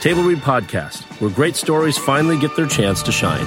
Table Read Podcast, where great stories finally get their chance to shine.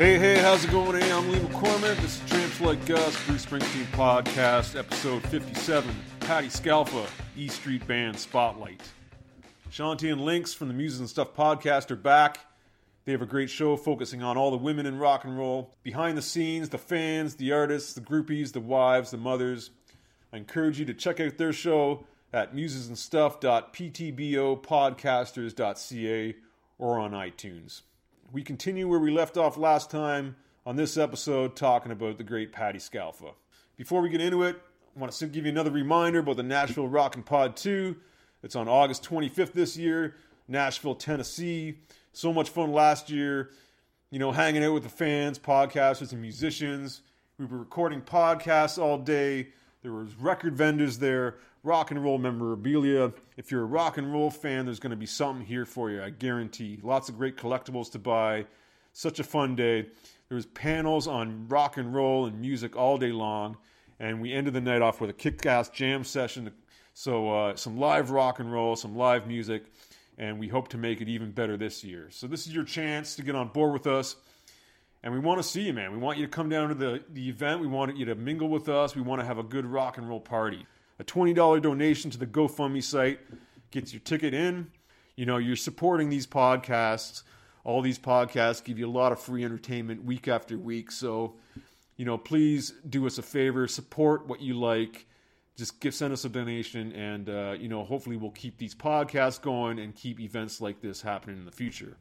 Hey, hey, how's it going? Hey, I'm Lee McCormick. This is Tramps Like Us, Bruce Springsteen Podcast, episode 57. Patty Scialfa, E Street Band Spotlight. Shanti and Lynx from the Muses and Stuff podcast are back. They have a great show focusing on all the women in rock and roll, behind the scenes, the fans, the artists, the groupies, the wives, the mothers. I encourage you to check out their show at musicandstuff.ptbopodcasters.ca or on iTunes. We continue where we left off last time on this episode talking about the great Patty Scialfa. Before we get into it, I want to give you another reminder about the Nashville Rock and Pod 2. It's on August 25th this year, Nashville, Tennessee. So much fun last year, you know, hanging out with the fans, podcasters, and musicians. We were recording podcasts all day. There was record vendors there, rock and roll memorabilia. If you're a rock and roll fan, there's going to be something here for you, I guarantee. Lots of great collectibles to buy. Such a fun day. There was panels on rock and roll and music all day long, and we ended the night off with a kick-ass jam session. So uh, some live rock and roll, some live music, and we hope to make it even better this year. So this is your chance to get on board with us. And we want to see you, man. We want you to come down to the, the event. We want you to mingle with us. We want to have a good rock and roll party. A $20 donation to the GoFundMe site gets your ticket in. You know, you're supporting these podcasts. All these podcasts give you a lot of free entertainment week after week. So, you know, please do us a favor, support what you like. Just give send us a donation, and uh, you know, hopefully, we'll keep these podcasts going and keep events like this happening in the future.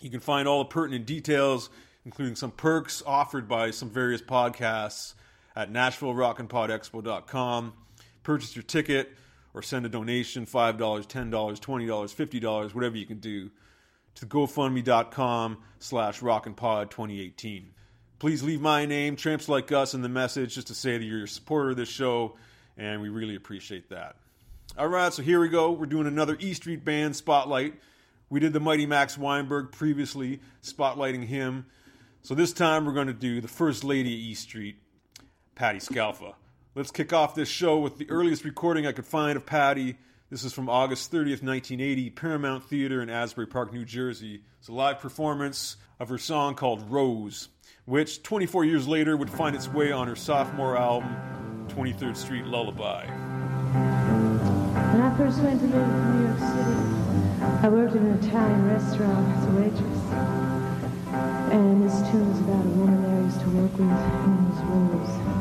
You can find all the pertinent details, including some perks offered by some various podcasts at NashvilleRockandPodExpo.com purchase your ticket or send a donation $5, $10, $20, $50, whatever you can do to gofundme.com slash rockinpod2018. Please leave my name, Tramps Like Us, in the message just to say that you're a supporter of this show, and we really appreciate that. All right, so here we go. We're doing another E Street Band Spotlight. We did the Mighty Max Weinberg previously, spotlighting him. So this time we're going to do the First Lady of E Street, Patty Scialfa. Let's kick off this show with the earliest recording I could find of Patty. This is from August 30th, 1980, Paramount Theater in Asbury Park, New Jersey. It's a live performance of her song called Rose, which 24 years later would find its way on her sophomore album, 23rd Street Lullaby. When I first went to live in New York City, I worked in an Italian restaurant as a waitress. And this tune is about a woman I used to work with, her name was Rose.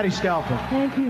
Patty Scialfa. Thank you.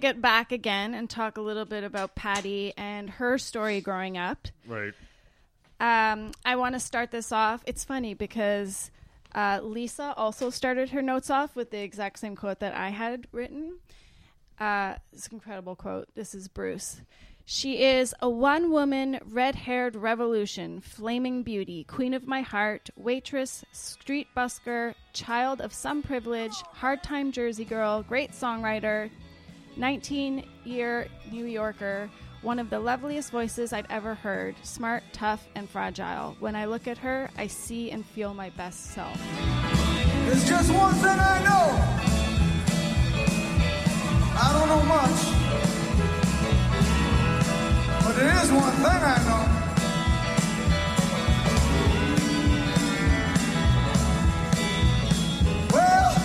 take it back again and talk a little bit about Patty and her story growing up. Right. Um, I want to start this off. It's funny because uh, Lisa also started her notes off with the exact same quote that I had written. Uh, it's an incredible quote. This is Bruce. She is a one woman, red haired revolution, flaming beauty, queen of my heart, waitress, street busker, child of some privilege, hard time Jersey girl, great songwriter, 19 year New Yorker, one of the loveliest voices I'd ever heard, smart, tough, and fragile. When I look at her, I see and feel my best self. There's just one thing I know. I don't know much. But there is one thing I know. Well,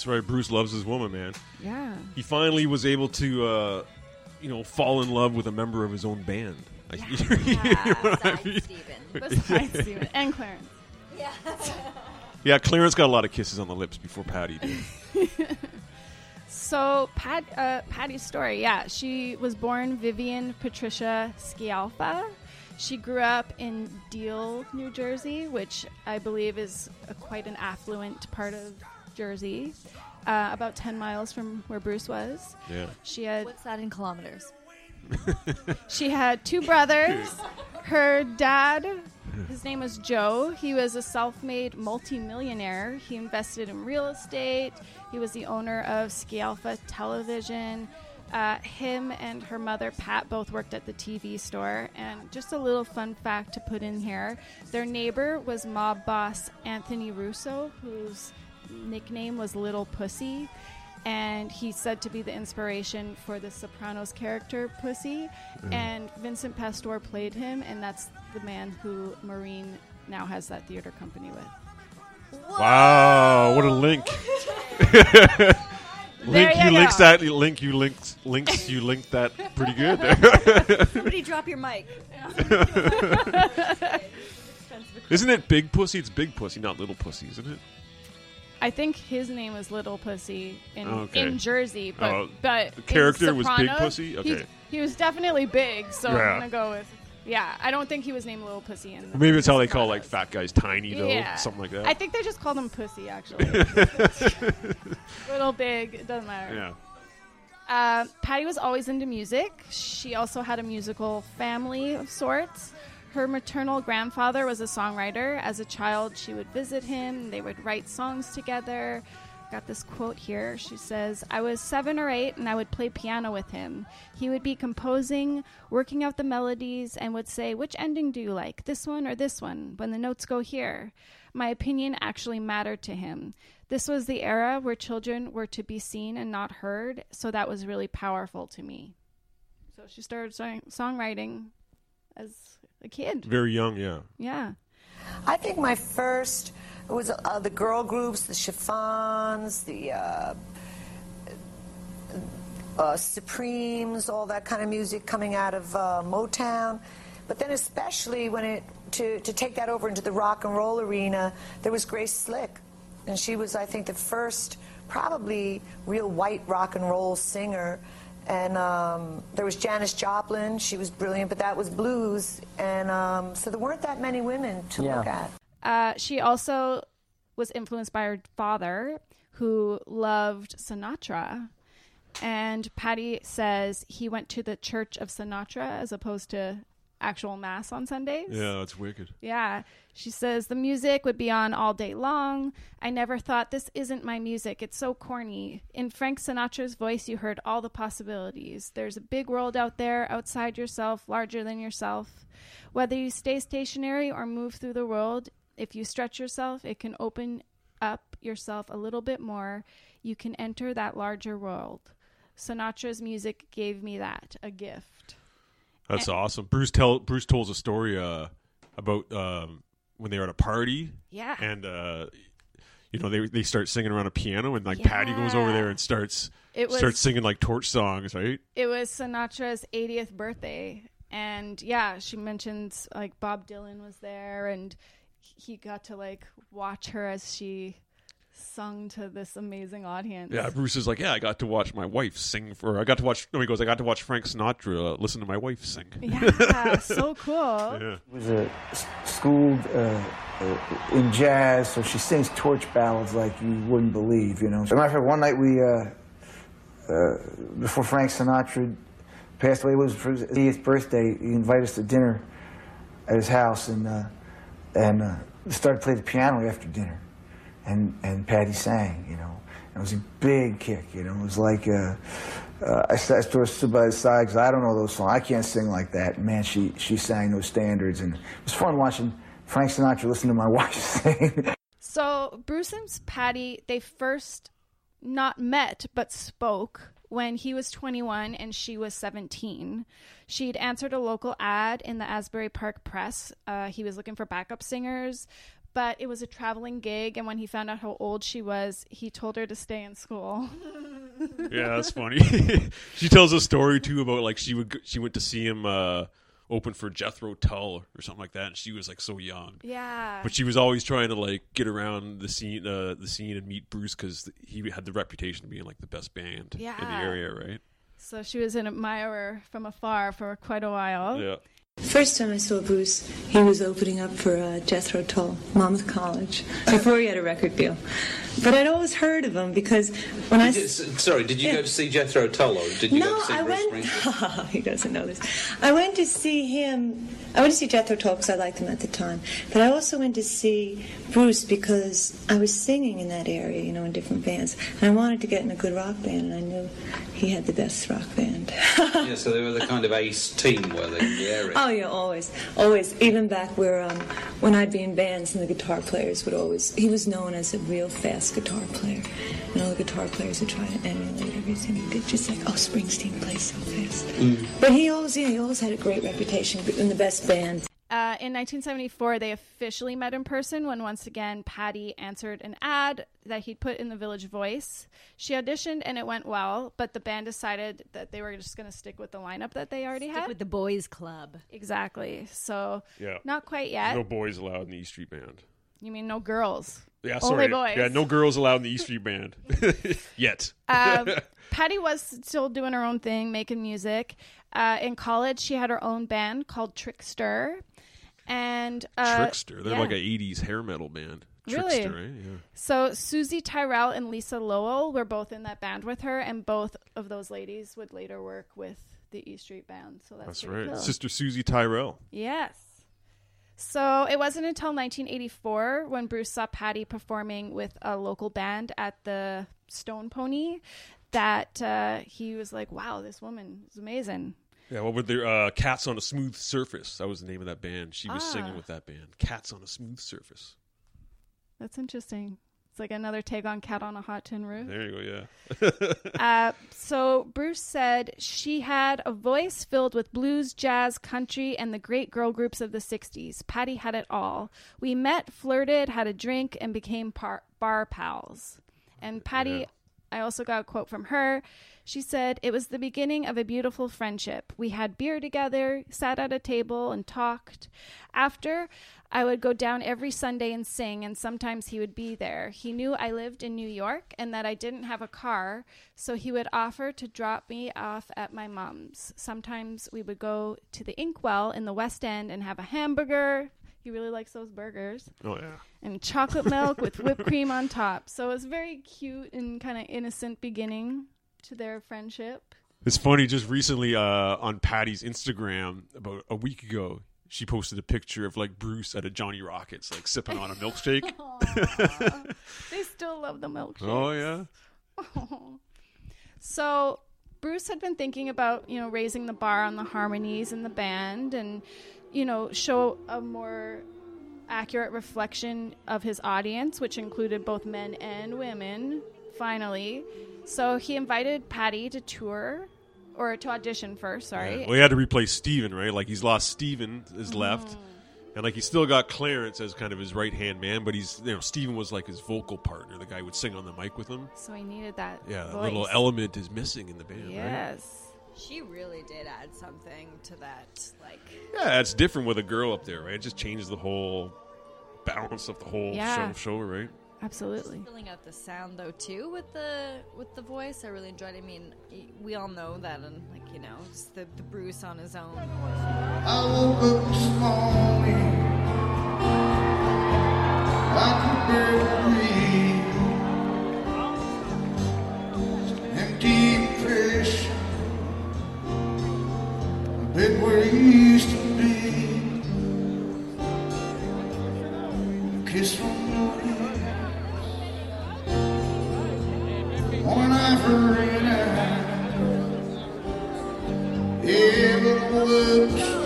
That's right. Bruce loves his woman, man. Yeah. He finally was able to, uh, you know, fall in love with a member of his own band. Like, you know what I mean? Besides Steven and Clarence. Yeah, Clarence got a lot of kisses on the lips before Patty did. So Pat, uh, Patty's story, yeah, she was born Vivian Patricia Scialfa. She grew up in Deal, New Jersey, which I believe is a, quite an affluent part of Jersey, uh, about ten miles from where Bruce was. Yeah. She had What's that in kilometers? she had two brothers. Her dad, his name was Joe. He was a self made multimillionaire. He invested in real estate. He was the owner of Scialfa Television. Uh, him and her mother, Pat, both worked at the TV store. And just a little fun fact to put in here their neighbor was mob boss Anthony Russo, whose nickname was Little Pussy and he's said to be the inspiration for the Sopranos character Pussy. Mm-hmm. And Vincent Pastore played him, and that's the man who Maureen now has that theater company with. Wow, what a link! link you you links that link you links links you linked that pretty good there. Somebody drop your mic. Isn't it Big Pussy? It's Big Pussy, not Little Pussy, isn't it? I think his name was Little Pussy in, Okay. in Jersey, but Oh, but the character was Big Pussy? Okay. he, was definitely big, so Yeah. I'm gonna go with yeah. I don't think he was named Little Pussy in. Maybe it's how they call like fat guys tiny though, Yeah, something like that. I think they just called him Pussy actually. Little big, it doesn't matter. yeah. Uh, Patty was always into music. She also had a musical family of sorts. Her maternal grandfather was a songwriter. As a child, she would visit him. They would write songs together. Got this quote here. She says, I was seven or eight and I would play piano with him. He would be composing, working out the melodies, and would say, Which ending do you like, this one or this one, when the notes go here? My opinion actually mattered to him. This was the era where children were to be seen and not heard, so that was really powerful to me. So she started song- songwriting as a kid. Very young, yeah. Yeah. I think my first was uh, the girl groups, the chiffons, the uh, uh, Supremes, all that kind of music coming out of uh, Motown. But then, especially when it to to take that over into the rock and roll arena, there was Grace Slick, and she was, I think, the first probably real white rock and roll singer. And um, there was Janis Joplin. She was brilliant, but that was blues. And um, so there weren't that many women to look at. Uh, she also was influenced by her father, who loved Sinatra. And Patty says he went to the Church of Sinatra as opposed to actual mass on Sundays. Yeah, that's wicked. Yeah. She says the music would be on all day long. I never thought this isn't my music. It's so corny. In Frank Sinatra's voice, you heard all the possibilities. There's a big world out there, outside yourself, larger than yourself. Whether you stay stationary or move through the world, if you stretch yourself, it can open up yourself a little bit more. You can enter that larger world. Sinatra's music gave me that, a gift. That's awesome. Bruce tell Bruce tells a story uh, about um, when they were at a party. Yeah. And uh, you know they they start singing around a piano, and like Patty goes over there and starts It was- starts singing like torch songs, right? It was Sinatra's 80th birthday. And yeah, she mentions like Bob Dylan was there and he got to like watch her as she sung to this amazing audience. Yeah, Bruce is like, yeah, I got to watch my wife sing for. I got to watch. No, he goes, I got to watch Frank Sinatra uh, listen to my wife sing. Yeah, so cool. Yeah. was uh, s- schooled uh, uh, in jazz, so she sings torch ballads like you wouldn't believe, you know. As a matter of fact, one night we, uh, uh, before Frank Sinatra passed away, it was for his 80th birthday, he invited us to dinner at his house and, uh, and uh, started playing the piano after dinner. And, and Patty sang, you know. It was a big kick, you know. It was like, uh, uh, I, I stood by his side because I don't know those songs. I can't sing like that. Man, she, she sang those standards. And it was fun watching Frank Sinatra listen to my wife sing. So Bruce and Patty, they first not met but spoke when he was 21 and she was 17. She'd answered a local ad in the Asbury Park Press. Uh, he was looking for backup singers, but it was a traveling gig. And when he found out how old she was, he told her to stay in school. yeah, that's funny. she tells a story too about like she would she went to see him uh, open for Jethro Tull or something like that, and she was like so young. Yeah. But she was always trying to like get around the scene, uh, the scene, and meet Bruce because he had the reputation of being like the best band in the area, right? So she was an admirer from afar for quite a while. Yeah. First time I saw Bruce, he was opening up for uh, Jethro Tull, Monmouth College, before he had a record deal. But I'd always heard of him because when I you- sorry, did you go to see Jethro Tull or did you no, go to see I Bruce went. He doesn't know this. I went to see him. I went to see Jethro Tull because I liked him at the time. But I also went to see Bruce because I was singing in that area, you know, in different bands, and I wanted to get in a good rock band, and I knew he had the best rock band. yeah, so they were the kind of ace team, were they, in the area? Oh yeah, always, always. Even back where um, when I'd be in bands and the guitar players would always. He was known as a real fast guitar player, and all the guitar players would try to emulate everything he did, just like oh Springsteen plays so fast. But he always, yeah, he always had a great reputation in the best band. Uh, in 1974, they officially met in person when once again Patty answered an ad that he'd put in the Village Voice. She auditioned and it went well, but the band decided that they were just going to stick with the lineup that they already Stick had. with the boys' club. Exactly. So, Yeah. not quite yet. No boys allowed in the E Street Band. You mean no girls? Yeah, Only sorry. boys. Yeah, no girls allowed in the E Street Band yet. um, Patty was still doing her own thing, making music. Uh, in college, she had her own band called Trickster. And uh, Trickster. They're yeah. like an '80s hair metal band. Really? Right? Yeah. So Soozie Tyrell and Lisa Lowell were both in that band with her, and both of those ladies would later work with the E Street Band. So that's, That's right. cool. Sister Soozie Tyrell. Yes. So it wasn't until 1984 when Bruce saw Patty performing with a local band at the Stone Pony that uh, he was like, "Wow, this woman is amazing." Yeah, what were their uh, Cats on a Smooth Surface? That was the name of that band. She was Ah. singing with that band. Cats on a Smooth Surface. That's interesting. It's like another take on Cat on a Hot Tin Roof. There you go, yeah. uh, so Bruce said she had a voice filled with blues, jazz, country, and the great girl groups of the 60s. Patty had it all. We met, flirted, had a drink, and became par- bar pals. And Patty, Yeah. I also got a quote from her. She said, It was the beginning of a beautiful friendship. We had beer together, sat at a table, and talked. After, I would go down every Sunday and sing, and sometimes he would be there. He knew I lived in New York and that I didn't have a car, so he would offer to drop me off at my mom's. Sometimes we would go to the Inkwell in the West End and have a hamburger. He really likes those burgers. Oh, yeah. And chocolate milk with whipped cream on top. So it's very cute and kind of innocent beginning to their friendship. It's funny. Just recently, uh, on Patty's Instagram, about a week ago, she posted a picture of like Bruce at a Johnny Rockets, like sipping on a milkshake. They still love the milkshake. oh yeah. So Bruce had been thinking about, you know, raising the bar on the harmonies in the band and, you know, show a more accurate reflection of his audience, which included both men and women, finally. So he invited Patty to tour or to audition first, sorry. Yeah. Well, he had to replace Steven, right? Like he's lost Steven, is left. Mm. And like he still got Clarence as kind of his right hand man, but he's you know Steven was like his vocal partner, the guy who would sing on the mic with him. So he needed that. Yeah, voice. little element is missing in the band, right? Yes. She really did add something to that. Like, Yeah, it's different with a girl up there, right? It just changes the whole balance of the whole Yeah. show, show, right? Absolutely. filling out the sound though too with the with the voice. I really enjoyed. it. I mean, y- we all know that, and like you know, just the, the Bruce on his own. I woke up this morning. I could barely breathe. Empty impression. Bed where you used to be. Kiss from your lips. One ivory night. Ever looks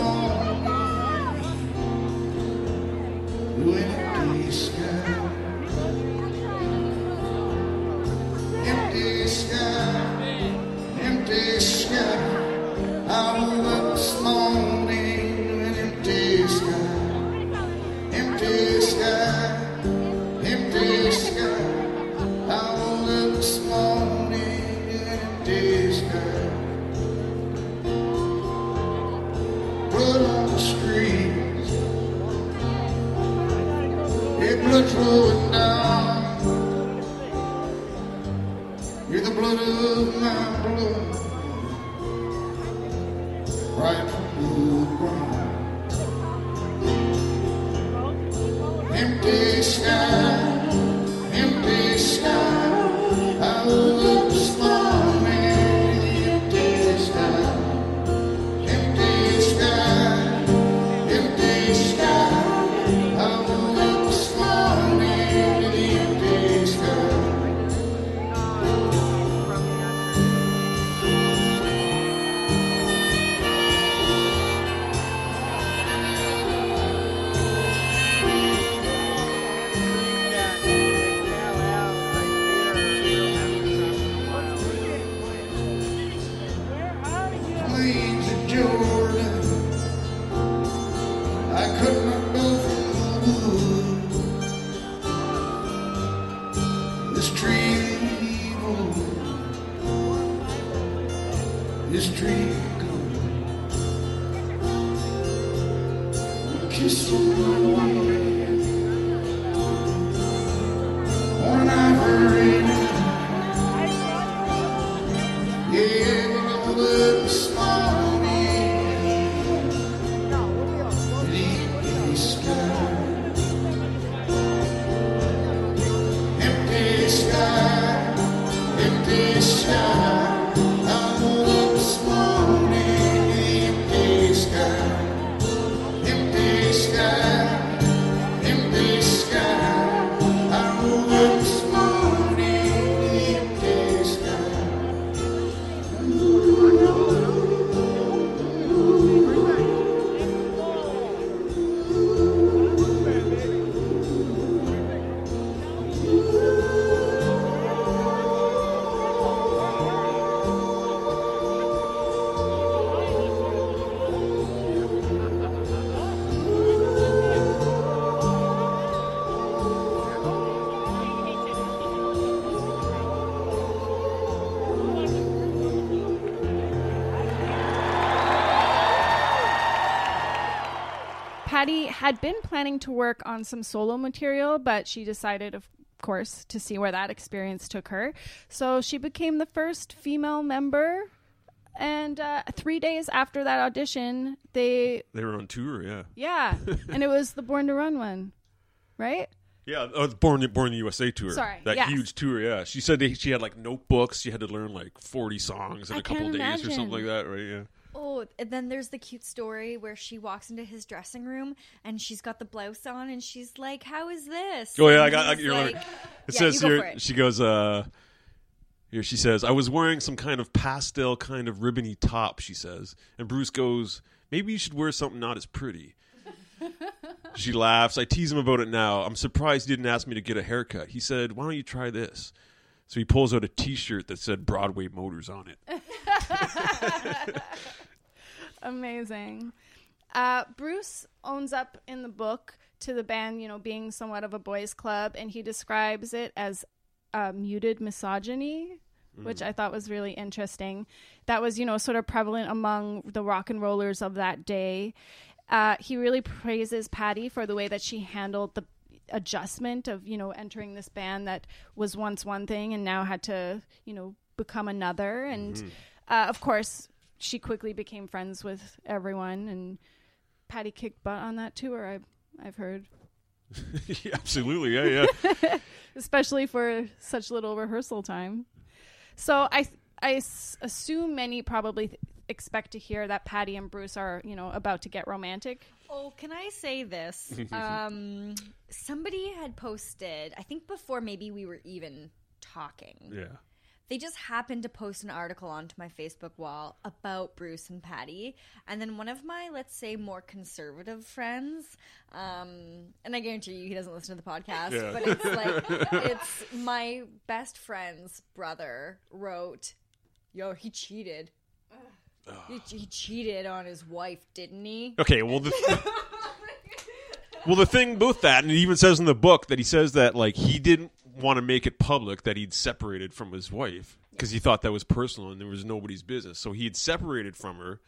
had been planning to work on some solo material, but she decided, of course, to see where that experience took her. So she became the first female member. And uh, three days after that audition, they They were on tour, yeah. yeah, and it was the Born to Run one, right? Yeah, uh, Born Born in the USA tour. Sorry, that yes. huge tour. Yeah, she said they, she had like notebooks. She had to learn like forty songs in I a couple days or something like that, right? Yeah. Oh, and then there's the cute story where she walks into his dressing room and she's got the blouse on and she's like, "How is this?" Oh yeah, I got. I, you're like, like, it Yeah, says you go here. it. She goes. uh Here she says, "I was wearing some kind of pastel, kind of ribbony top." She says, and Bruce goes, "Maybe you should wear something not as pretty." she laughs. I tease him about it now. I'm surprised he didn't ask me to get a haircut. He said, "Why don't you try this?" So he pulls out a T-shirt that said Broadway Motors on it. Amazing. Uh, Bruce owns up in the book to the band, you know, being somewhat of a boys' club, and he describes it as uh, muted misogyny, which I thought was really interesting. That was, you know, sort of prevalent among the rock and rollers of that day. Uh, he really praises Patty for the way that she handled the adjustment of, you know, entering this band that was once one thing and now had to, you know, become another. And uh, of course, she quickly became friends with everyone, and Patty kicked butt on that tour. I've I've heard, Yeah, Absolutely, yeah, yeah. especially for such little rehearsal time. So I I s- assume many probably th- expect to hear that Patty and Bruce are you know about to get romantic. Oh, can I say this? um, somebody had posted, I think before maybe we were even talking. yeah. They just happened to post an article onto my Facebook wall about Bruce and Patty. And then one of my, let's say, more conservative friends, um, and I guarantee you he doesn't listen to the podcast, Yeah. but it's like, it's my best friend's brother wrote, Yo, he cheated. He, he cheated on his wife, didn't he? Okay, well the well the thing about that, and it even says in the book that he says that like he didn't want to make it public that he'd separated from his wife because he thought that was personal and there was nobody's business. So he had separated from her,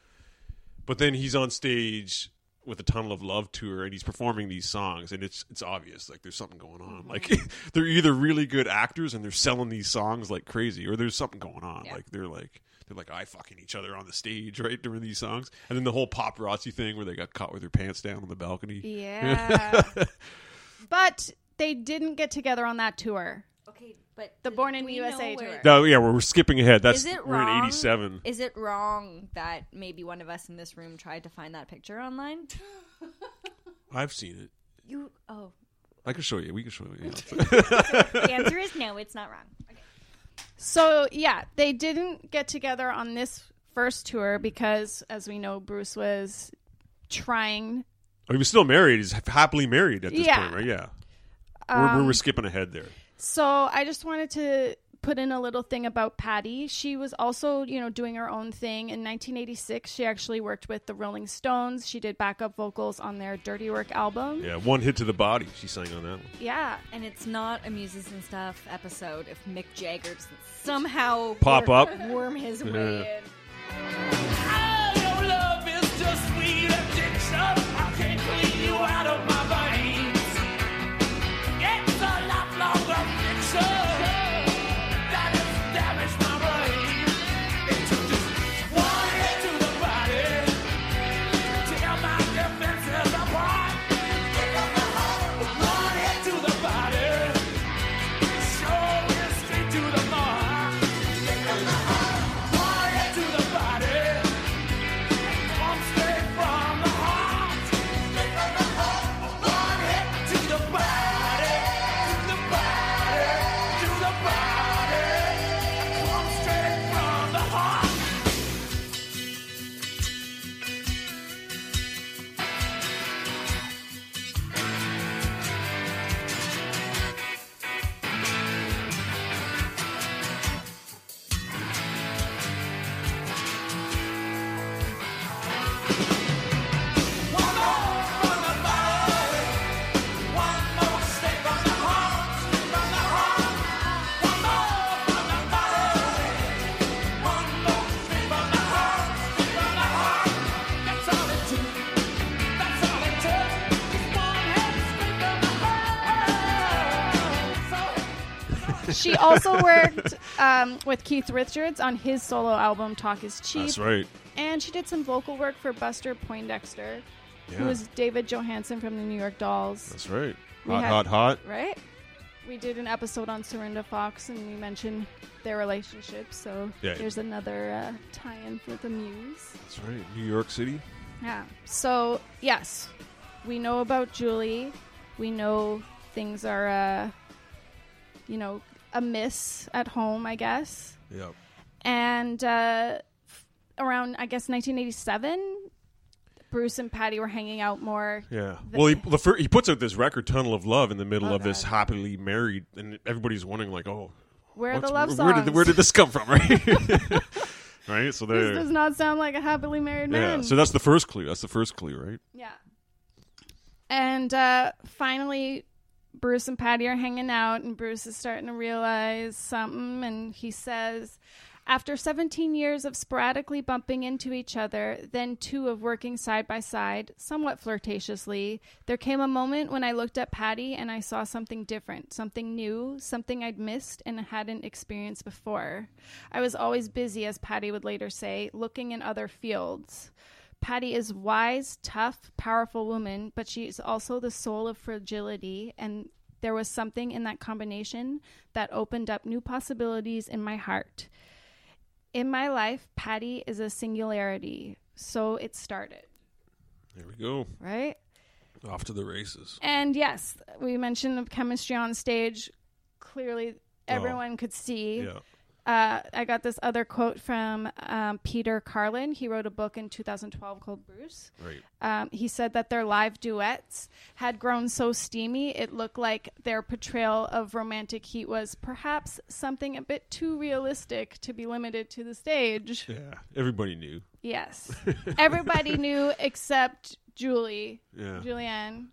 but then he's on stage with the Tunnel of Love tour and he's performing these songs and it's it's obvious like there's something going on. Mm-hmm. Like they're either really good actors and they're selling these songs like crazy or there's something going on. Yeah. Like they're like they're like eye fucking each other on the stage right during these songs. And then the whole paparazzi thing where they got caught with their pants down on the balcony. Yeah, but they didn't get together on that tour. Okay, but The Born in the USA tour. No, yeah, we're, we're skipping ahead. That's Is it we're wrong? in '87. Is it wrong that maybe one of us in this room tried to find that picture online? I've seen it. You oh, I can show you. We can show you. the answer is no. It's not wrong. So yeah, they didn't get together on this first tour because, as we know, Bruce was trying. Oh, he was still married. He's happily married at this Yeah. point, right? Yeah. we're, Um, we're skipping ahead there. So I just wanted to put in a little thing about Patty. She was also, you know, doing her own thing. In 1986, she actually worked with the Rolling Stones. She did backup vocals on their Dirty Work album. Yeah, one hit to the body. She sang on that one. Yeah. And it's not a Muses and Stuff episode if Mick Jagger doesn't somehow Pop worm, up. worm his way in. Your she also worked um, with Keith Richards on his solo album "Talk Is Cheap." That's right. And she did some vocal work for Buster Poindexter, Yeah. who was David Johansen from the New York Dolls. That's right. We Hot, had- hot, hot. Right. We did an episode on Cyrinda Foxe, and we mentioned their relationship. So Yeah. there's another uh, tie-in for the Muse. That's right. New York City. Yeah. So yes, we know about Julie. We know things are, uh, you know, amiss at home. I guess. Yep. And uh, f- around, I guess, 1987, Bruce and Patty were hanging out more. Yeah. Well, he the fir- he puts out this record, "Tunnel of Love," in the middle of this happily married, and everybody's wondering, like, "Oh, Where are the love where did songs? where did this come from?" Right. right. So This does not sound like a happily married Yeah. man. So that's the first clue. That's the first clue, right? Yeah. And uh, finally, Bruce and Patty are hanging out, and Bruce is starting to realize something. And he says, After 17 years of sporadically bumping into each other, then two of working side by side, somewhat flirtatiously, there came a moment when I looked at Patty and I saw something different, something new, something I'd missed and hadn't experienced before. I was always busy, as Patty would later say, looking in other fields. Patty is wise, tough, powerful woman, but she is also the soul of fragility and there was something in that combination that opened up new possibilities in my heart. In my life, Patty is a singularity. So it started, There we go. right? Off to the races. And yes, we mentioned the chemistry on stage. Clearly, oh. everyone could see. Yeah. Uh, I got this other quote from um, Peter Carlin. He wrote a book in 2012 called Bruce. Right. Um, he said that their live duets had grown so steamy, it looked like their portrayal of romantic heat was perhaps something a bit too realistic to be limited to the stage. Yeah. Everybody knew. Yes. Everybody knew except Julie, Yeah. Julianne.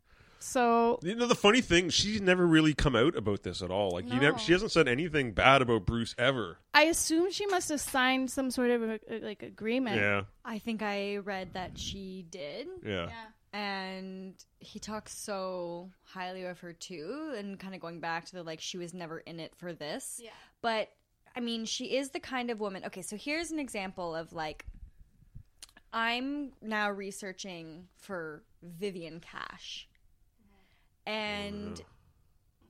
So You know the funny thing, she's never really come out about this at all. Like you never, she hasn't said anything bad about Bruce ever. I assume she must have signed some sort of a, like agreement. Yeah. I think I read that she did. Yeah. And he talks so highly of her too, and kind of going back to the like she was never in it for this. Yeah. But I mean, she is the kind of woman. Okay, so here's an example of like I'm now researching for Vivian Cash. And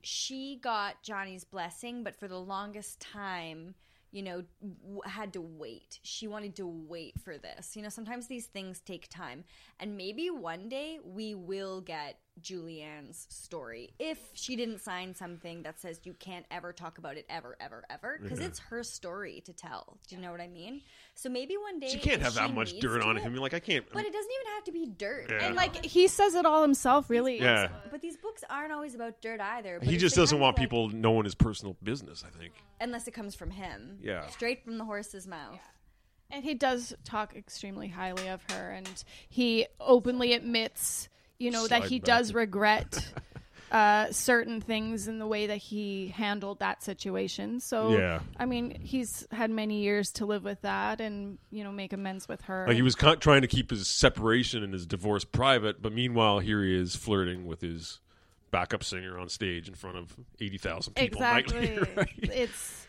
she got Johnny's blessing, but for the longest time, you know, w- had to wait. She wanted to wait for this. You know, sometimes these things take time. And maybe one day we will get Julianne's story if she didn't sign something that says you can't ever talk about it ever, ever, ever. Because Yeah. it's her story to tell. Do you know what I mean? So maybe one day. She can't have that much dirt on it- him. You're like, I can't. But it doesn't even have to be dirt. Yeah. And like he says it all himself, really. Yeah. But these books aren't always about dirt either. But he just doesn't want like- people knowing his personal business. I think. unless it comes from him. Yeah. Straight from the horse's mouth. And he does talk extremely highly of her, and he openly admits, you know, that he back does regret uh, certain things in the way that he handled that situation. So, Yeah. I mean, he's had many years to live with that, and you know, make amends with her. Like he was con- trying to keep his separation and his divorce private, but meanwhile, here he is flirting with his backup singer on stage in front of eighty thousand people exactly. nightly. right? It's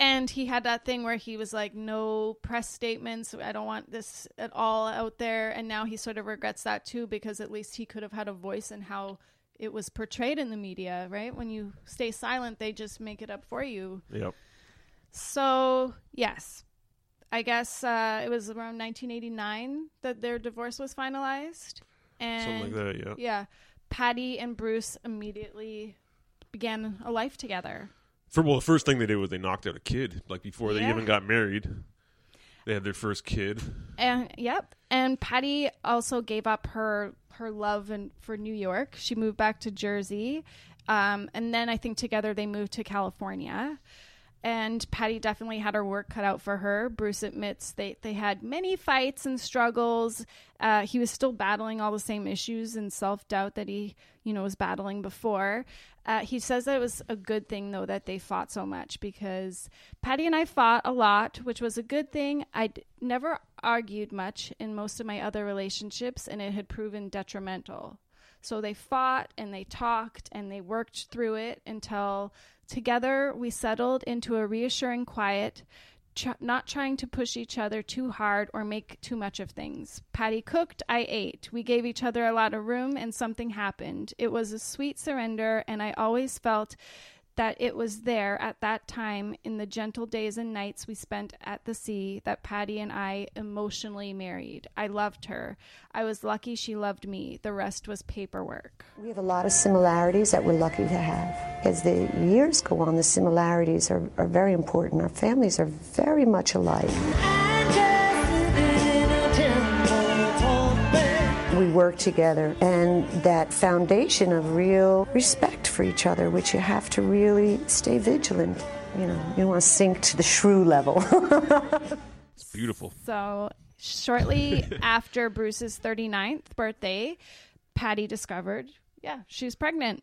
and he had that thing where he was like, no press statements. I don't want this at all out there. And now he sort of regrets that too because at least he could have had a voice in how it was portrayed in the media. Right? When you stay silent, they just make it up for you. Yep. So yes, I guess uh, it was around 1989 that their divorce was finalized. And Something like that, yeah. Yeah, Patty and Bruce immediately began a life together. For well, the first thing they did was they knocked out a kid. Like before they Yeah. even got married, they had their first kid. And yep, and Patty also gave up her her love and for New York. She moved back to Jersey, um, and then I think together they moved to California. And Patty definitely had her work cut out for her. Bruce admits they, they had many fights and struggles. Uh, he was still battling all the same issues and self doubt that he, you know, was battling before. Uh, he says that it was a good thing though that they fought so much because Patty and I fought a lot, which was a good thing. I'd never argued much in most of my other relationships, and it had proven detrimental. So they fought and they talked and they worked through it until Together, we settled into a reassuring quiet, tr- not trying to push each other too hard or make too much of things. Patty cooked, I ate. We gave each other a lot of room, and something happened. It was a sweet surrender, and I always felt that it was there at that time in the gentle days and nights we spent at the sea that Patty and I emotionally married. I loved her. I was lucky she loved me. The rest was paperwork. We have a lot of similarities that we're lucky to have. As the years go on, the similarities are, are very important. Our families are very much alike. Work together, and that foundation of real respect for each other, which you have to really stay vigilant. You know, you don't want to sink to the shrew level. It's beautiful. So, shortly after Bruce's 39th birthday, Patty discovered, yeah, she was pregnant.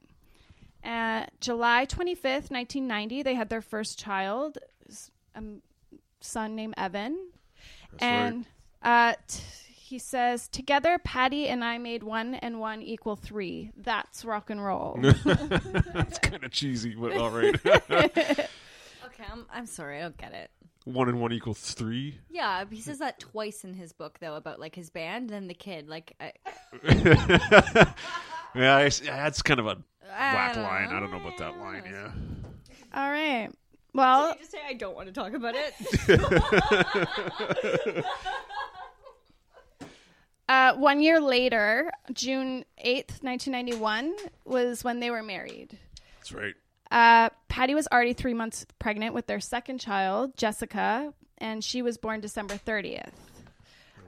Uh, July 25th, 1990, they had their first child, s- a son named Evan. and uh, t- he says, Together, Patty and I made one and one equal three. That's rock and roll. That's kind of cheesy, but all right. Okay, I'm, I'm sorry, I don't get it. one and one equals three. Yeah, he says that twice in his book though about like his band and the kid. Like, I, Yeah, I s- yeah, that's kind of a whack don't line. know. I don't know about that line. Yeah. All right. Well, Can you just say I don't want to talk about it? Uh, one year later, June 8th, 1991, was when they were married. That's right. Uh, Patty was already three months pregnant with their second child, Jessica, and she was born December 30th.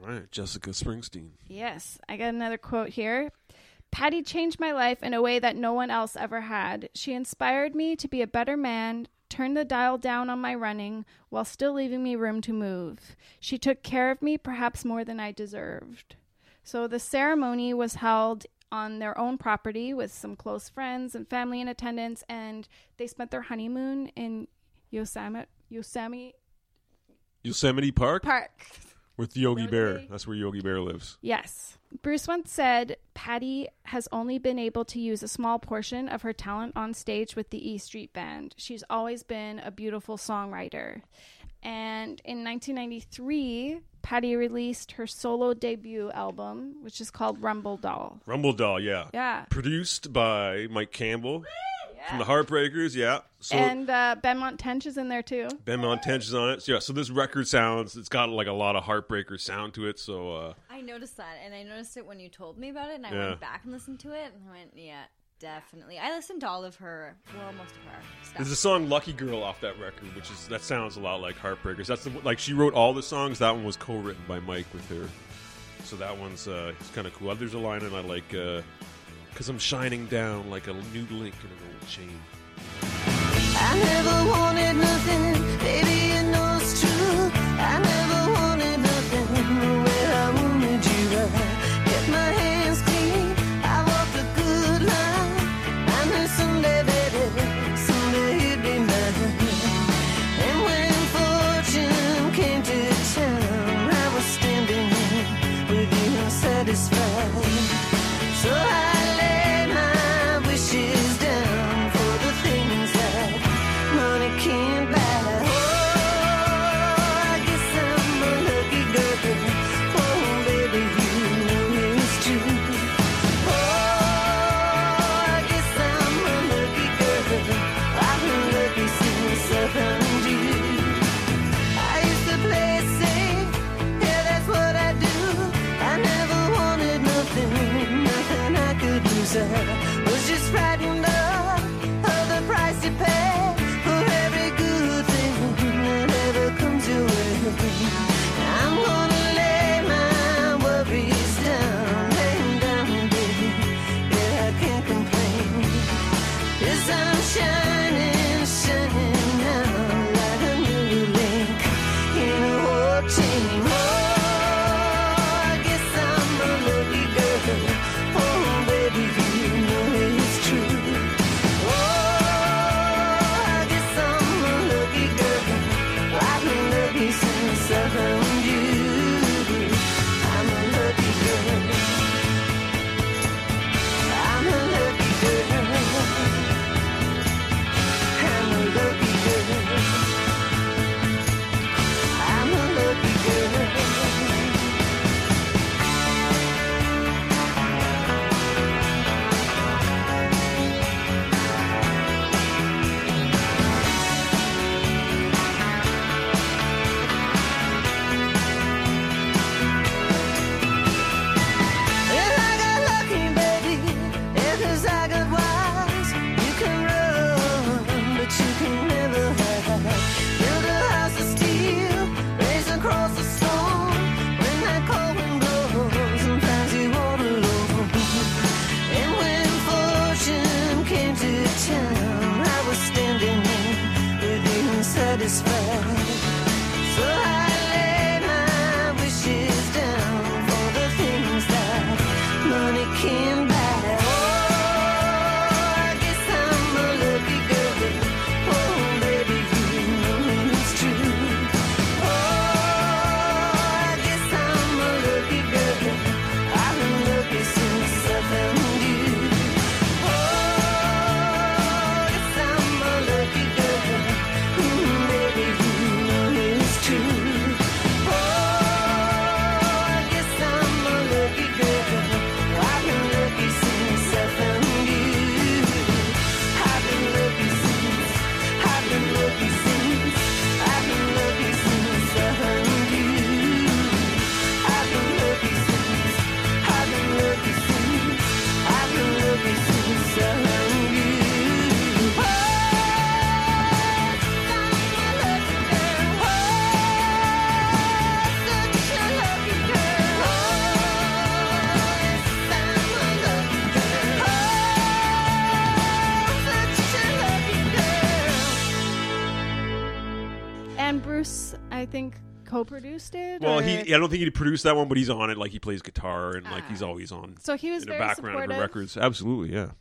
All right, Jessica Springsteen. Yes, I got another quote here. Patty changed my life in a way that no one else ever had. She inspired me to be a better man, turned the dial down on my running while still leaving me room to move. She took care of me perhaps more than I deserved. So the ceremony was held on their own property with some close friends and family in attendance, and they spent their honeymoon in Yosemite, Yosemite Yosemite Park Park. with Yogi Bear. That's where Yogi Bear lives. Yes. Bruce once said Patty has only been able to use a small portion of her talent on stage with the E Street Band. She's always been a beautiful songwriter. And in 1993, Patty released her solo debut album, which is called Rumble Doll. Rumble Doll, yeah. Yeah. Produced by Mike Campbell from the Heartbreakers, yeah. So and uh, Benmont Tench is in there too. Benmont Tench is on it. So, yeah, so this record sounds, it's got like a lot of Heartbreaker sound to it. So, uh, I noticed that, and I noticed it when you told me about it, and I Yeah. went back and listened to it, and I went, yeah, definitely. I listened to all of her, well, most of her stuff. there's a song "Lucky Girl" off that record, which is that sounds a lot like Heartbreakers. That's the, like she wrote all the songs. That one was co-written by Mike with her. So that one's uh, it's kind of cool. There's a line in I like because I'm shining down like a new link in an old chain. I never wanted nothing, baby, you know it's true. I never co-produced it. Well, or- he I don't think he produced that one, but he's on it. Like he plays guitar and like he's always on. So he was in the very background of supportive. the records. Absolutely, yeah.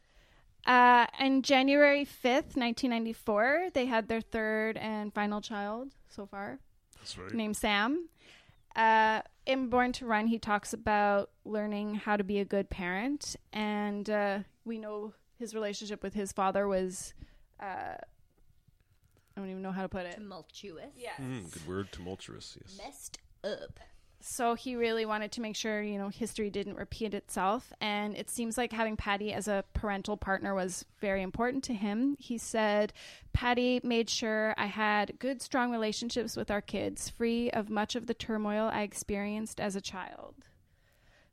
Uh, on January 5th, 1994, they had their third and final child so far. That's right. Named Sam. Uh, in Born to Run, he talks about learning how to be a good parent. And uh, we know his relationship with his father was. I don't even know how to put it. Tumultuous. Yes. Mm, good word, tumultuous. Yes. Messed up. So he really wanted to make sure, you know, history didn't repeat itself. And it seems like having Patty as a parental partner was very important to him. He said, Patty made sure I had good, strong relationships with our kids, free of much of the turmoil I experienced as a child.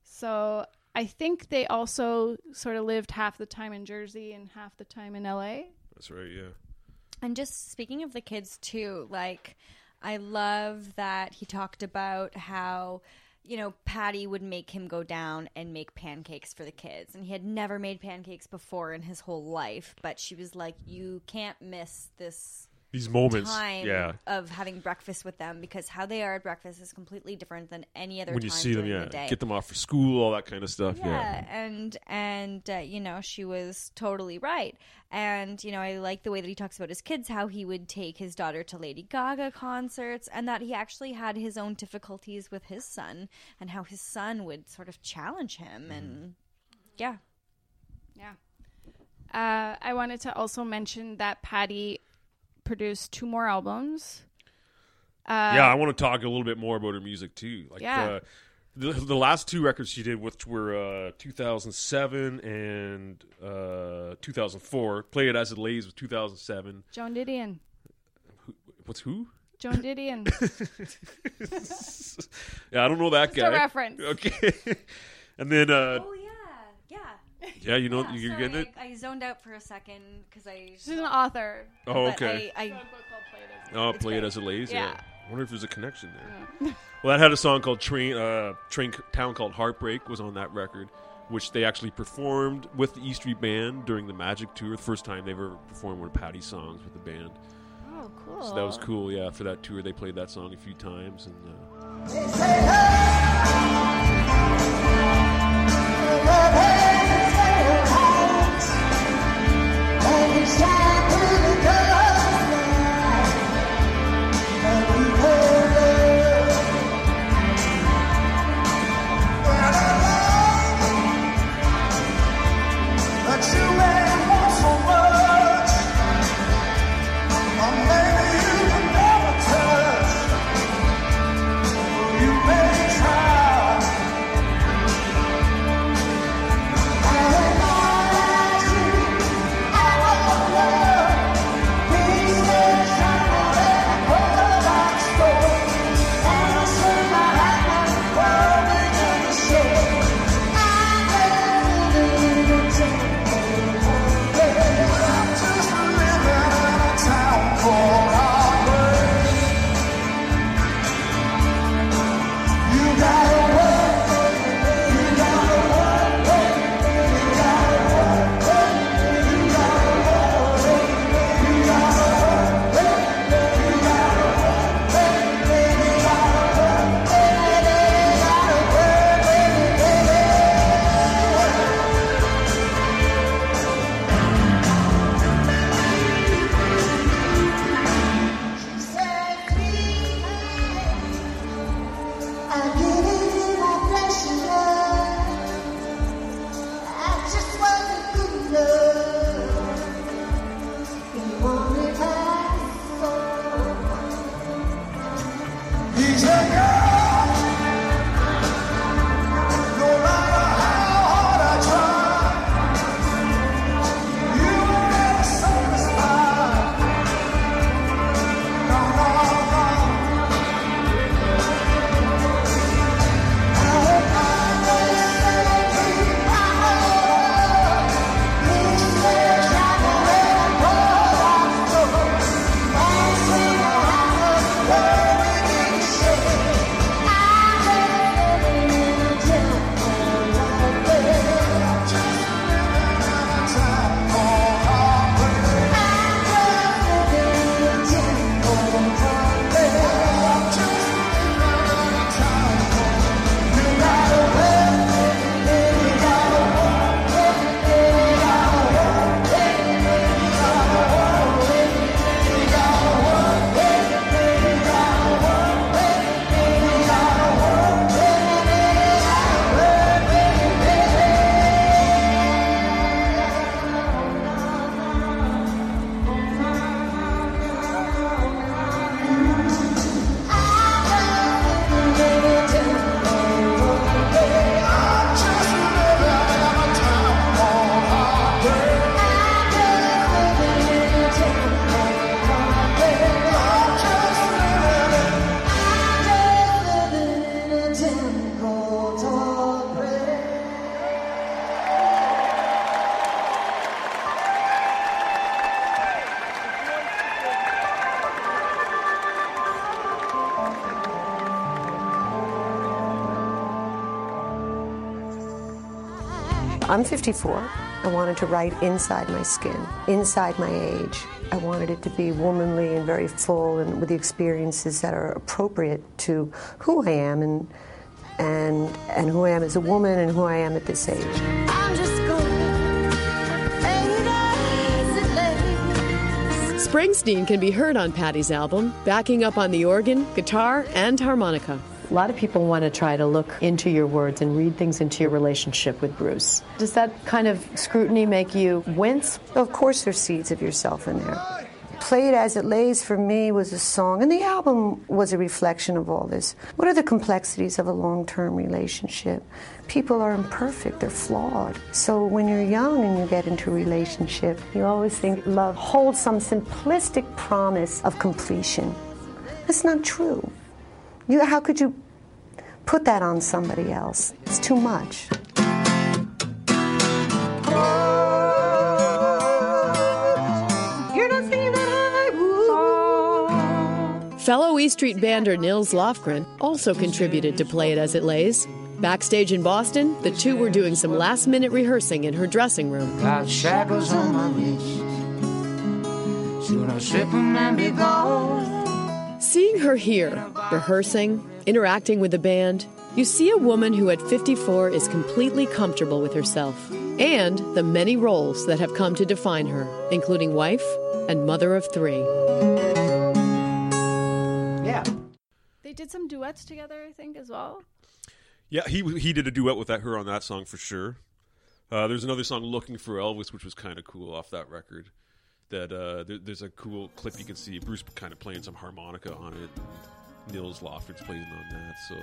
So I think they also sort of lived half the time in Jersey and half the time in LA. That's right. Yeah. And just speaking of the kids too, like I love that he talked about how you know Patty would make him go down and make pancakes for the kids, and he had never made pancakes before in his whole life. But she was like, "You can't miss this." These moments, time yeah. of having breakfast with them because how they are at breakfast is completely different than any other When time you see them, yeah, the get them off for school, all that kind of stuff. Yeah, Yeah. and and uh, you know she was totally right, and you know I like the way that he talks about his kids, how he would take his daughter to Lady Gaga concerts, and that he actually had his own difficulties with his son, and how his son would sort of challenge him, and yeah, Yeah. Uh, I wanted to also mention that Patty produced two more albums. Uh, yeah, I want to talk a little bit more about her music too. Like Yeah. uh, the the last two records she did, which were uh, 2007 and uh, 2004. Play It As It Lays was 2007. Joan Didion. What's who? Joan Didion. Yeah, I don't know that Just a guy. reference. Okay. and then, uh, oh yeah, yeah. yeah, you know, Yeah, you're sorry, getting it. I, I zoned out for a second because I. She's an author. Oh, but okay. I, I, Oh, play it as it lays. Yeah. Yeah. I wonder if there's a connection there. well, that had a song called Train. Uh, Train Town called Heartbreak was on that record, which they actually performed with the E Street Band during the Magic Tour. The first time they ever performed one of Patty's songs with the band. Oh, cool. So that was cool. Yeah, for that tour they played that song a few times, and uh, 54. I wanted to write inside my skin, inside my age. I wanted it to be womanly and very full and with the experiences that are appropriate to who I am and and and who I am as a woman and who I am at this age. I'm just Springsteen can be heard on Patty's album, backing up on the organ, guitar, and harmonica. A lot of people want to try to look into your words and read things into your relationship with Bruce. Does that kind of scrutiny make you wince? Of course, there's seeds of yourself in there. Play It As It Lays for me was a song, and the album was a reflection of all this. What are the complexities of a long term relationship? People are imperfect, they're flawed. So when you're young and you get into a relationship, you always think love holds some simplistic promise of completion. That's not true. You, how could you put that on somebody else? It's too much. You're not singing that high. Fellow E Street bander Nils Lofgren also contributed to Play It As It Lays. Backstage in Boston, the two were doing some last minute rehearsing in her dressing room. Got shackles on my wrist. Soon I'll strip 'em and be gone. Seeing her here, rehearsing, interacting with the band, you see a woman who at 54 is completely comfortable with herself and the many roles that have come to define her, including wife and mother of three. Yeah. They did some duets together, I think, as well. Yeah, he he did a duet with that her on that song for sure. Uh, there's another song, "Looking for Elvis," which was kind of cool off that record. That uh, there, there's a cool clip you can see Bruce kind of playing some harmonica on it. Nils Lofgren's playing on that. So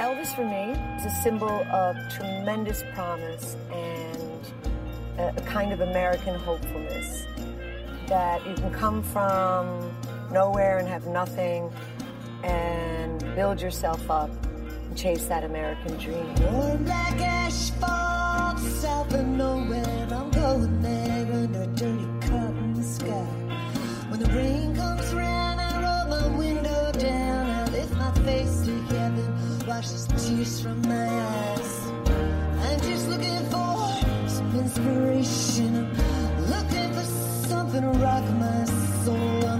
Elvis for me is a symbol of tremendous promise and a, a kind of American hopefulness that you can come from nowhere and have nothing and build yourself up and chase that American dream. Going black asphalt, south of nowhere. I'm going there under dirty cotton sky. When the rain comes round, I roll my window down. I lift my face to heaven, wash the tears from my eyes. I'm just looking for some inspiration. I'm looking for something to rock my soul.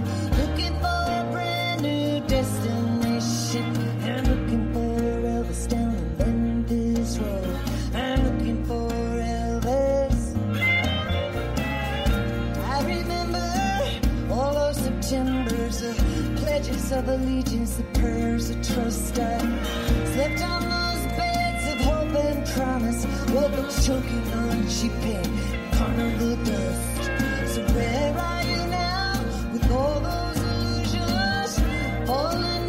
Of allegiance, the prayers of trust. I slept on those beds of hope and promise, woke up choking on cheap pain, carnival dust. So where are you now with all those illusions, fallen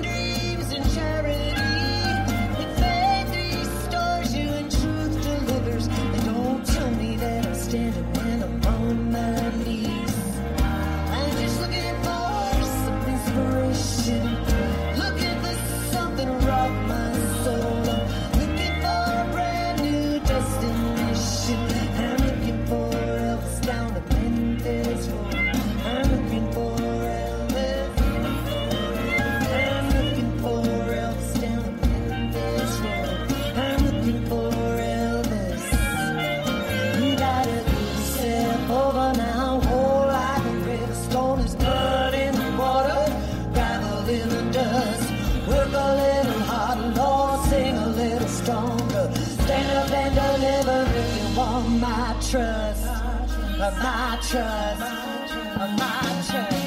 my trust, my trust, my trust.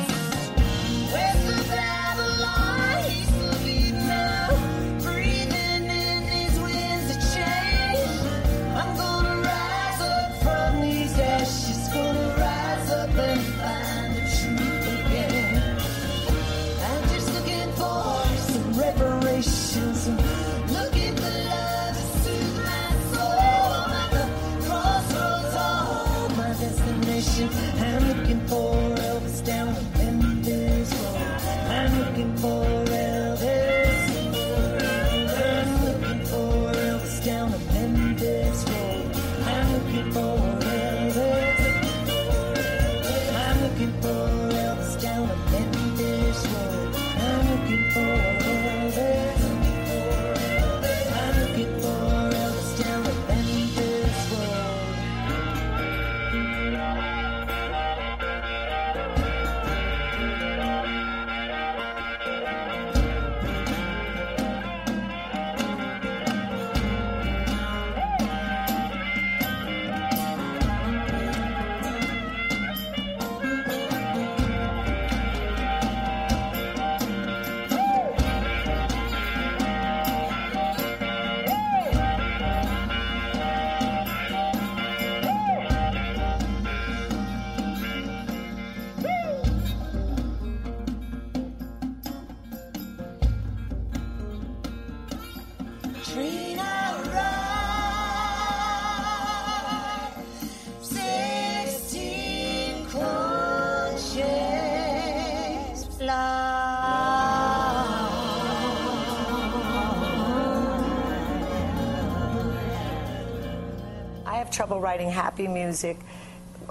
Happy music.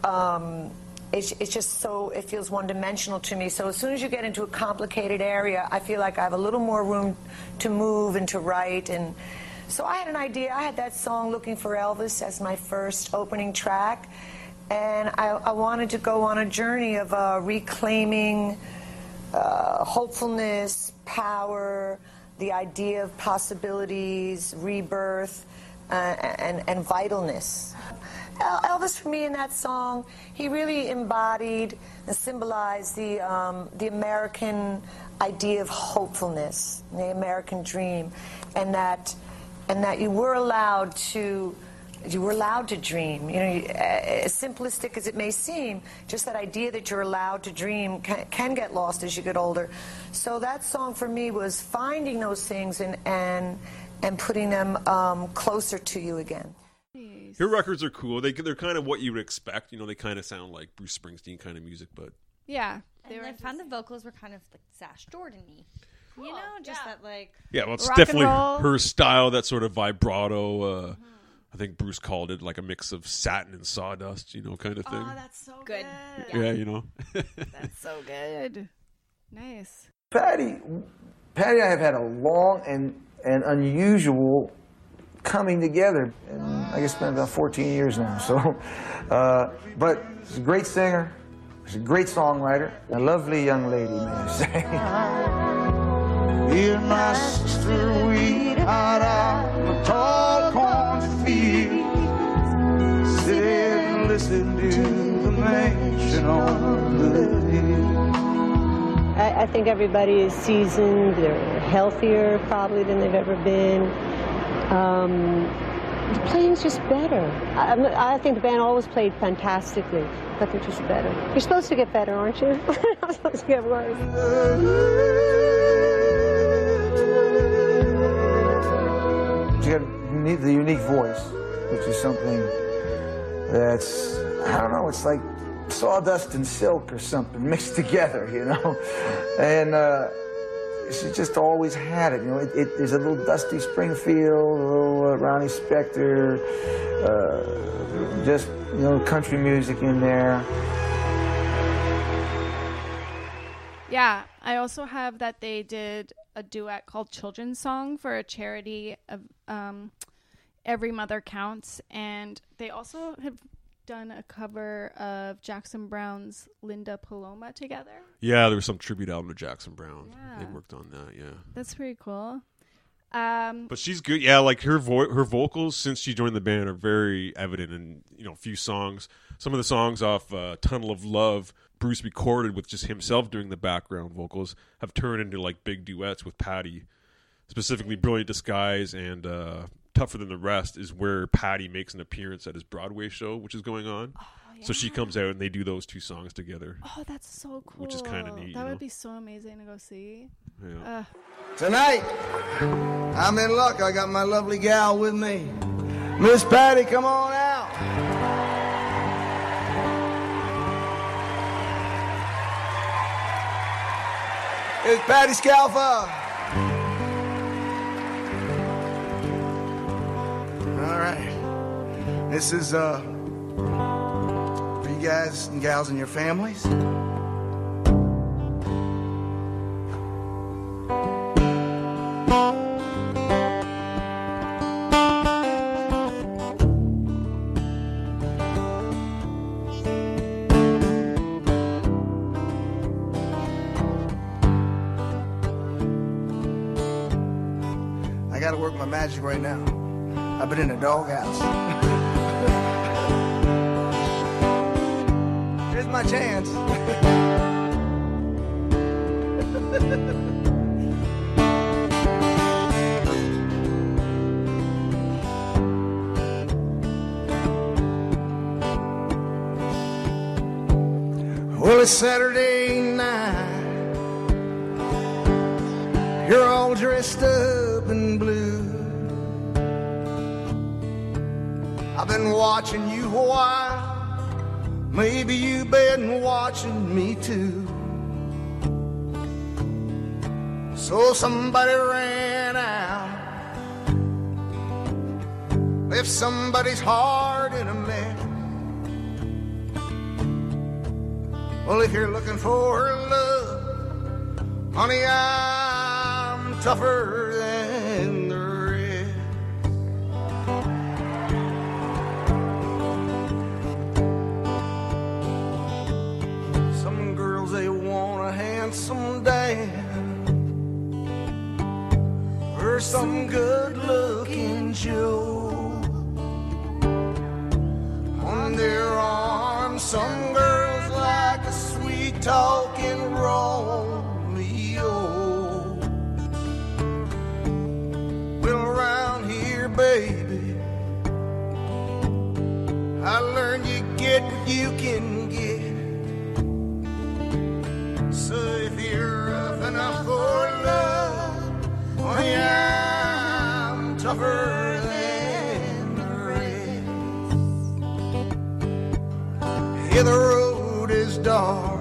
Um, it's, it's just so, it feels one dimensional to me. So as soon as you get into a complicated area, I feel like I have a little more room to move and to write. And so I had an idea. I had that song, Looking for Elvis, as my first opening track. And I, I wanted to go on a journey of uh, reclaiming uh, hopefulness, power, the idea of possibilities, rebirth, uh, and, and vitalness. El- Elvis, for me, in that song, he really embodied and symbolized the, um, the American idea of hopefulness, the American dream, and that, and that you were allowed to you were allowed to dream. You know, as simplistic as it may seem, just that idea that you're allowed to dream can, can get lost as you get older. So that song for me was finding those things and and and putting them um, closer to you again. Your records are cool. They they're kind of what you would expect. You know, they kind of sound like Bruce Springsteen kind of music, but Yeah. They were I found the vocals were kind of like Sass Jordan-y. You know, just that like yeah, well, it's rock definitely her style. That sort of vibrato. Uh, I think Bruce called it like a mix of satin and sawdust. You know, kind of thing. Oh, that's so good. yeah, you know. That's so good. Nice. Patty, Patty I have had a long and, and unusual coming together. And I guess it's been about 14 years now. So, uh, but she's a great singer. She's a great songwriter. A lovely young lady, may I say. Hear my sister weed out on the tall cornfield. Sit and listen to the nation on the hill. I, I think everybody is seasoned. They're healthier probably than they've ever been. Um, the playing's just better. I, I'm- think the band always played fantastically, but they're just better. You're supposed to get better, aren't you? I'm supposed to get worse. She got the unique voice, which is something that's, I don't know, it's like sawdust and silk or something mixed together, you know? And uh, she just always had it, you know? It, it, there's a little Dusty Springfield, a little uh, Ronnie Spector, uh, just, you know, country music in there. Yeah, I also have that they did a duet called Children's Song for a charity of um, Every Mother Counts. And they also have done a cover of Jackson Browne's Linda Paloma together. yeah, there was some tribute album to Jackson Browne. They worked on that. Yeah. That's pretty cool. Um, But she's good. Yeah, like her vo- her vocals since she joined the band are very evident in you know a few songs. Some of the songs off uh, "Tunnel of Love," Bruce recorded with just himself doing the background vocals, have turned into like big duets with Patty. Specifically, "Brilliant Disguise" and uh, "Tougher Than the Rest" is where Patty makes an appearance at his Broadway show, which is going on. So she comes out and they do those two songs together. oh, that's so cool. Which is kinda neat, That would know? be so amazing to go see. Yeah. Uh, Tonight, I'm in luck. I got my lovely gal with me. Miss Patty, come on out. It's Patty Scialfa. This is uh for you guys and gals and your families. I gotta work my magic right now. I've been in the doghouse. Here's my chance. well, it's Saturday night. You're all dressed up in blue. I've been watching you while. Maybe you've been watching me too. So somebody ran out. Left somebody's heart in a mess. Well, if you're looking for love, honey, I'm tougher or some good looking Joe. On their arms, some girls like a sweet talking rest. Yeah, the road is dark.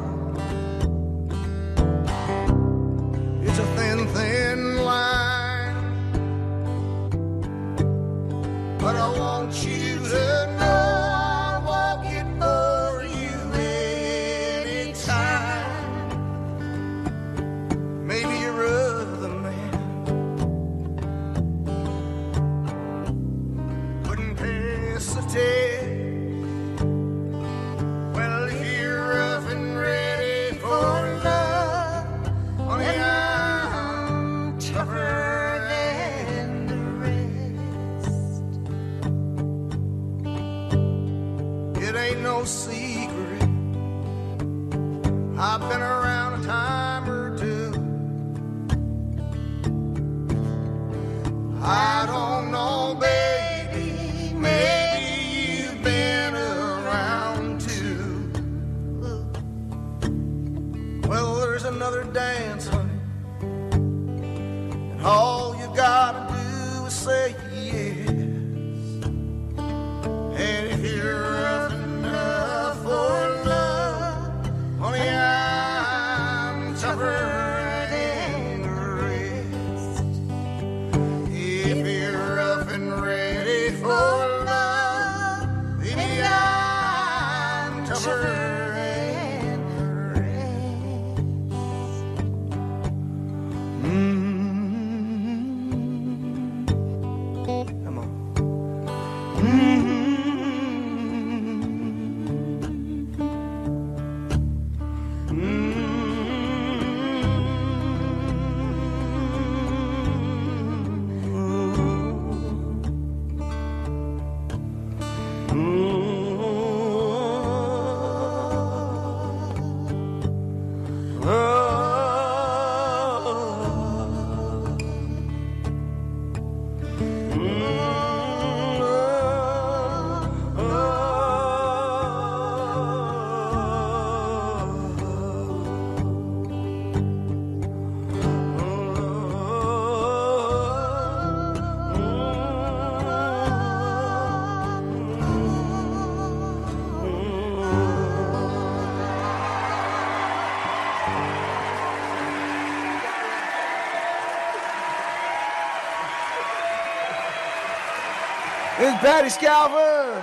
Is Patty Scialfa.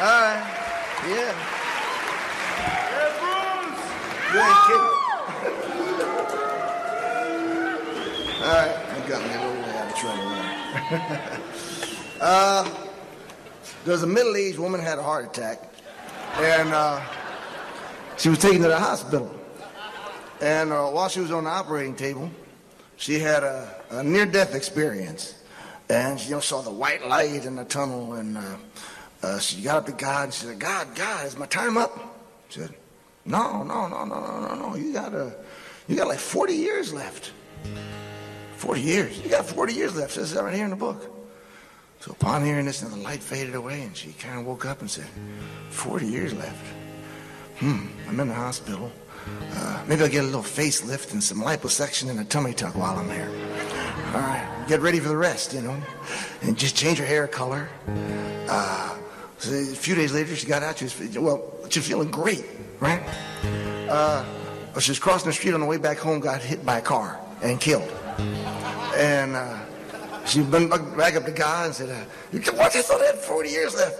All right. Yeah. Good kid. All right. I got me a little way out of trouble uh, there's a middle-aged woman had a heart attack, and uh, she was taken to the hospital. And uh, while she was on the operating table, she had a, a near-death experience. And she you know, saw the white light in the tunnel, and uh, uh, she got up to God and she said, God, God, is my time up? She said, No, no, no, no, no, no, no. You got, uh, you got like 40 years left. 40 years. You got 40 years left. Says that right here in the book. So upon hearing this, and the light faded away, and she kind of woke up and said, 40 years left. Hmm, I'm in the hospital. Uh, maybe I'll get a little facelift and some liposuction and a tummy tuck while I'm there. All right, get ready for the rest, you know. And just change her hair color. Uh, so a few days later, she got out. She was, well, she was feeling great, right? Uh, she was crossing the street on the way back home, got hit by a car and killed. And uh, she went back up to God and said, uh, What? I thought I had 40 years left.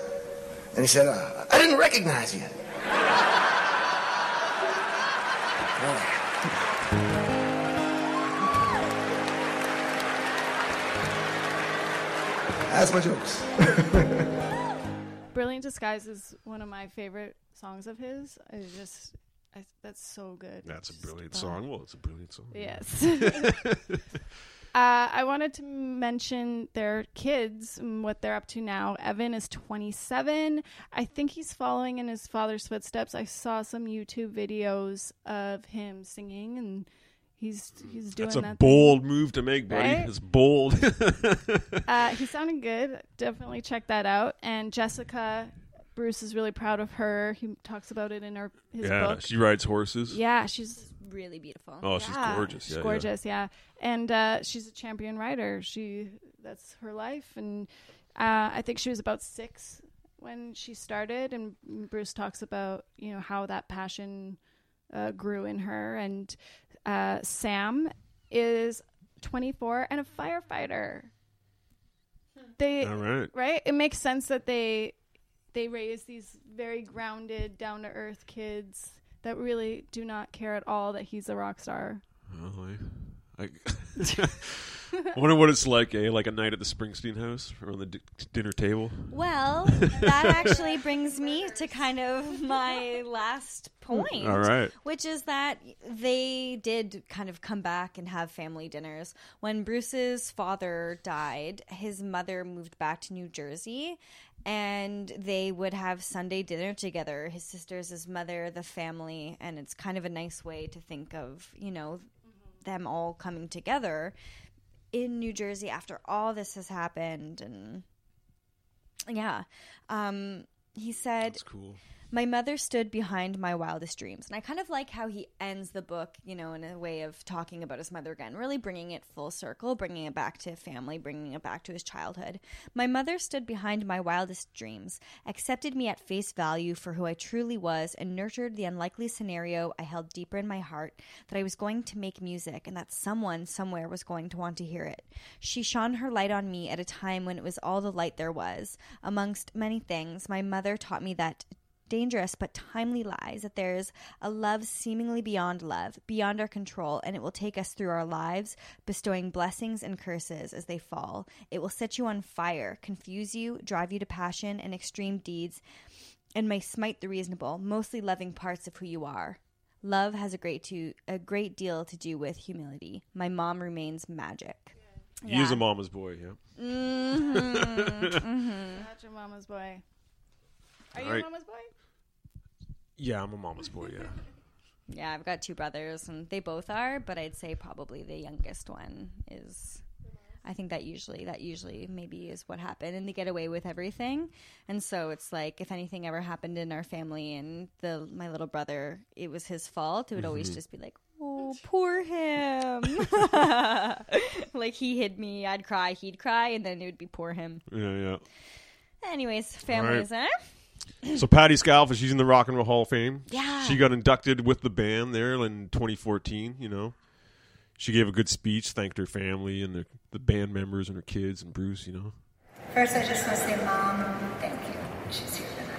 And he said, uh, I didn't recognize you. That's my jokes. Brilliant Disguise is one of my favorite songs of his. It's just, I, that's so good. That's a Just, brilliant uh, song. Well, it's a brilliant song. Yes. uh, I wanted to mention their kids, and what they're up to now. Evan is 27. I think he's following in his father's footsteps. I saw some YouTube videos of him singing, and he's he's doing that. That's a that bold thing. move to make, buddy. Right? It's bold. uh, he sounded good. Definitely check that out. And Jessica, Bruce is really proud of her. He talks about it in her his yeah, book. she rides horses. Yeah, she's really beautiful. Oh, she's Yeah, gorgeous. She's yeah, gorgeous, yeah. And uh, she's a champion rider. She that's her life, and uh, I think she was about six when she started. And Bruce talks about you know how that passion uh, grew in her. And uh, Sam is 24 and a firefighter. They All right. right. It makes sense that they they raise these very grounded, down to earth kids that really do not care at all that he's a rock star. Oh, I, I, I wonder what it's like, eh? Like a night at the Springsteen house around the d- dinner table. Well, that actually brings me to kind of my last point. All right. Which is that they did kind of come back and have family dinners. When Bruce's father died, his mother moved back to New Jersey and they would have Sunday dinner together. His sisters, his mother, the family, and it's kind of a nice way to think of, you know, them all coming together in New Jersey after all this has happened and yeah. Um, he said, cool. My mother stood behind my wildest dreams. And I kind of like how he ends the book, you know, in a way of talking about his mother again, really bringing it full circle, bringing it back to family, bringing it back to his childhood. My mother stood behind my wildest dreams, accepted me at face value for who I truly was, and nurtured the unlikely scenario I held deeper in my heart that I was going to make music and that someone somewhere was going to want to hear it. She shone her light on me at a time when it was all the light there was. Amongst many things, my mother taught me that dangerous but timely lies that there is a love seemingly beyond love, beyond our control, and it will take us through our lives, bestowing blessings and curses as they fall. It will set you on fire, confuse you, drive you to passion and extreme deeds, and may smite the reasonable, mostly loving parts of who you are. Love has a great to a great deal to do with humility. My mom remains magic. He is a mama's boy, yeah. Mm-hmm. mm-hmm. Not your mama's boy. Are you All right. a mama's boy? Yeah, I'm a mama's boy, yeah. Yeah, I've got two brothers, and they both are, but I'd say probably the youngest one is. I think that usually that usually maybe is what happened, and they get away with everything, and so it's like if anything ever happened in our family and the my little brother, it was his fault. It would always Mhm. just be like, "Oh, poor him," like he hid me. I'd cry, he'd cry, and then it would be poor him. Yeah, yeah. Anyways, families, eh? So Patty Scialfa, she's in the Rock and Roll Hall of Fame. Yeah. She got inducted with the band there in 2014, you know. She gave a good speech, thanked her family and the, the band members and her kids and Bruce, you know. First, I just want to say, Mom, thank you. She's here tonight.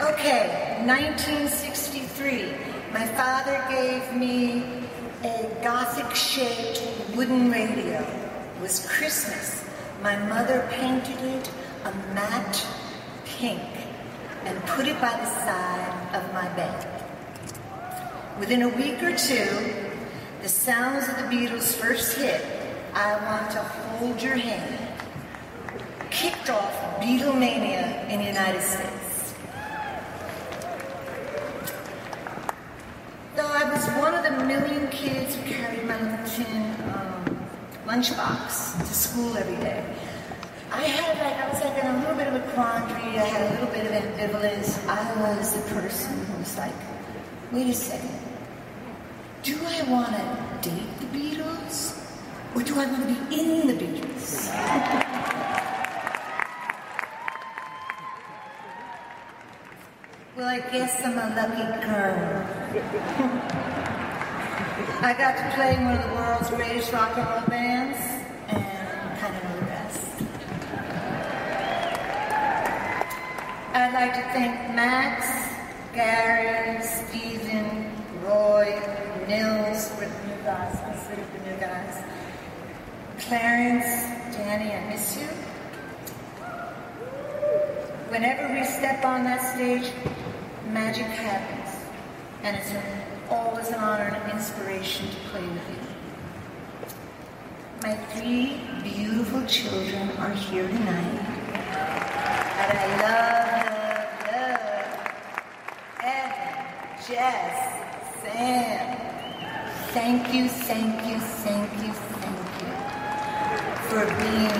Okay, 1963. My father gave me a gothic shaped wooden radio. Was Christmas. My mother painted it a matte pink and put it by the side of my bed. Within a week or two, the sounds of the Beatles' first hit, I Want to Hold Your Hand, kicked off Beatlemania in the United States. Though I was one of the million kids who carried my little tin um, lunchbox to school every day, I had like I was like in a little bit of a quandary. I had a little bit of ambivalence. I was the person who was like, wait a second. Do I want to date the Beatles, or do I want to be in the Beatles? well, I guess I'm a lucky girl. I got to play in one of the world's greatest rock and roll bands, and kind of know rest. I'd like to thank Max, Gary, Steven, Roy, Nils, we're the new guys, I sleep with the new guys. Clarence, Danny, I miss you. Whenever we step on that stage, magic happens. And it's an, always an honor and an inspiration to play with you. My three beautiful children are here tonight. And I love, love, love Evan, Jess, Sam. Thank you, thank you, thank you, thank you for being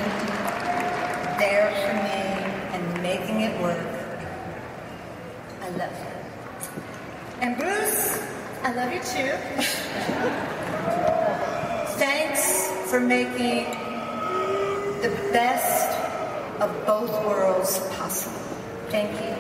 there for me and making it work. I love you. And Bruce, I love you too. Thanks for making the best of both worlds possible. Thank you.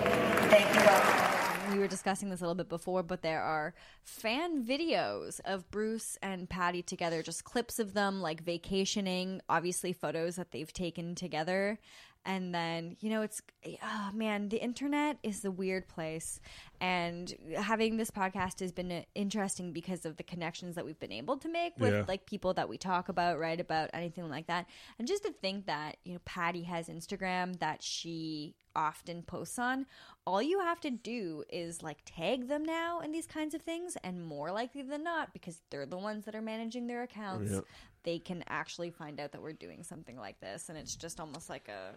Thank you all. we were discussing this a little bit before, but there are fan videos of Bruce and Patty together, just clips of them like vacationing, obviously photos that they've taken together. And then, you know, it's, oh man, the internet is a weird place. And having this podcast has been uh, interesting because of the connections that we've been able to make with Yeah. like people that we talk about, write about, anything like that. And just to think that, you know, Patty has Instagram that she often posts on, all you have to do is like tag them now in these kinds of things, and more likely than not, because they're the ones that are managing their accounts, Yeah. they can actually find out that we're doing something like this. And it's just almost like a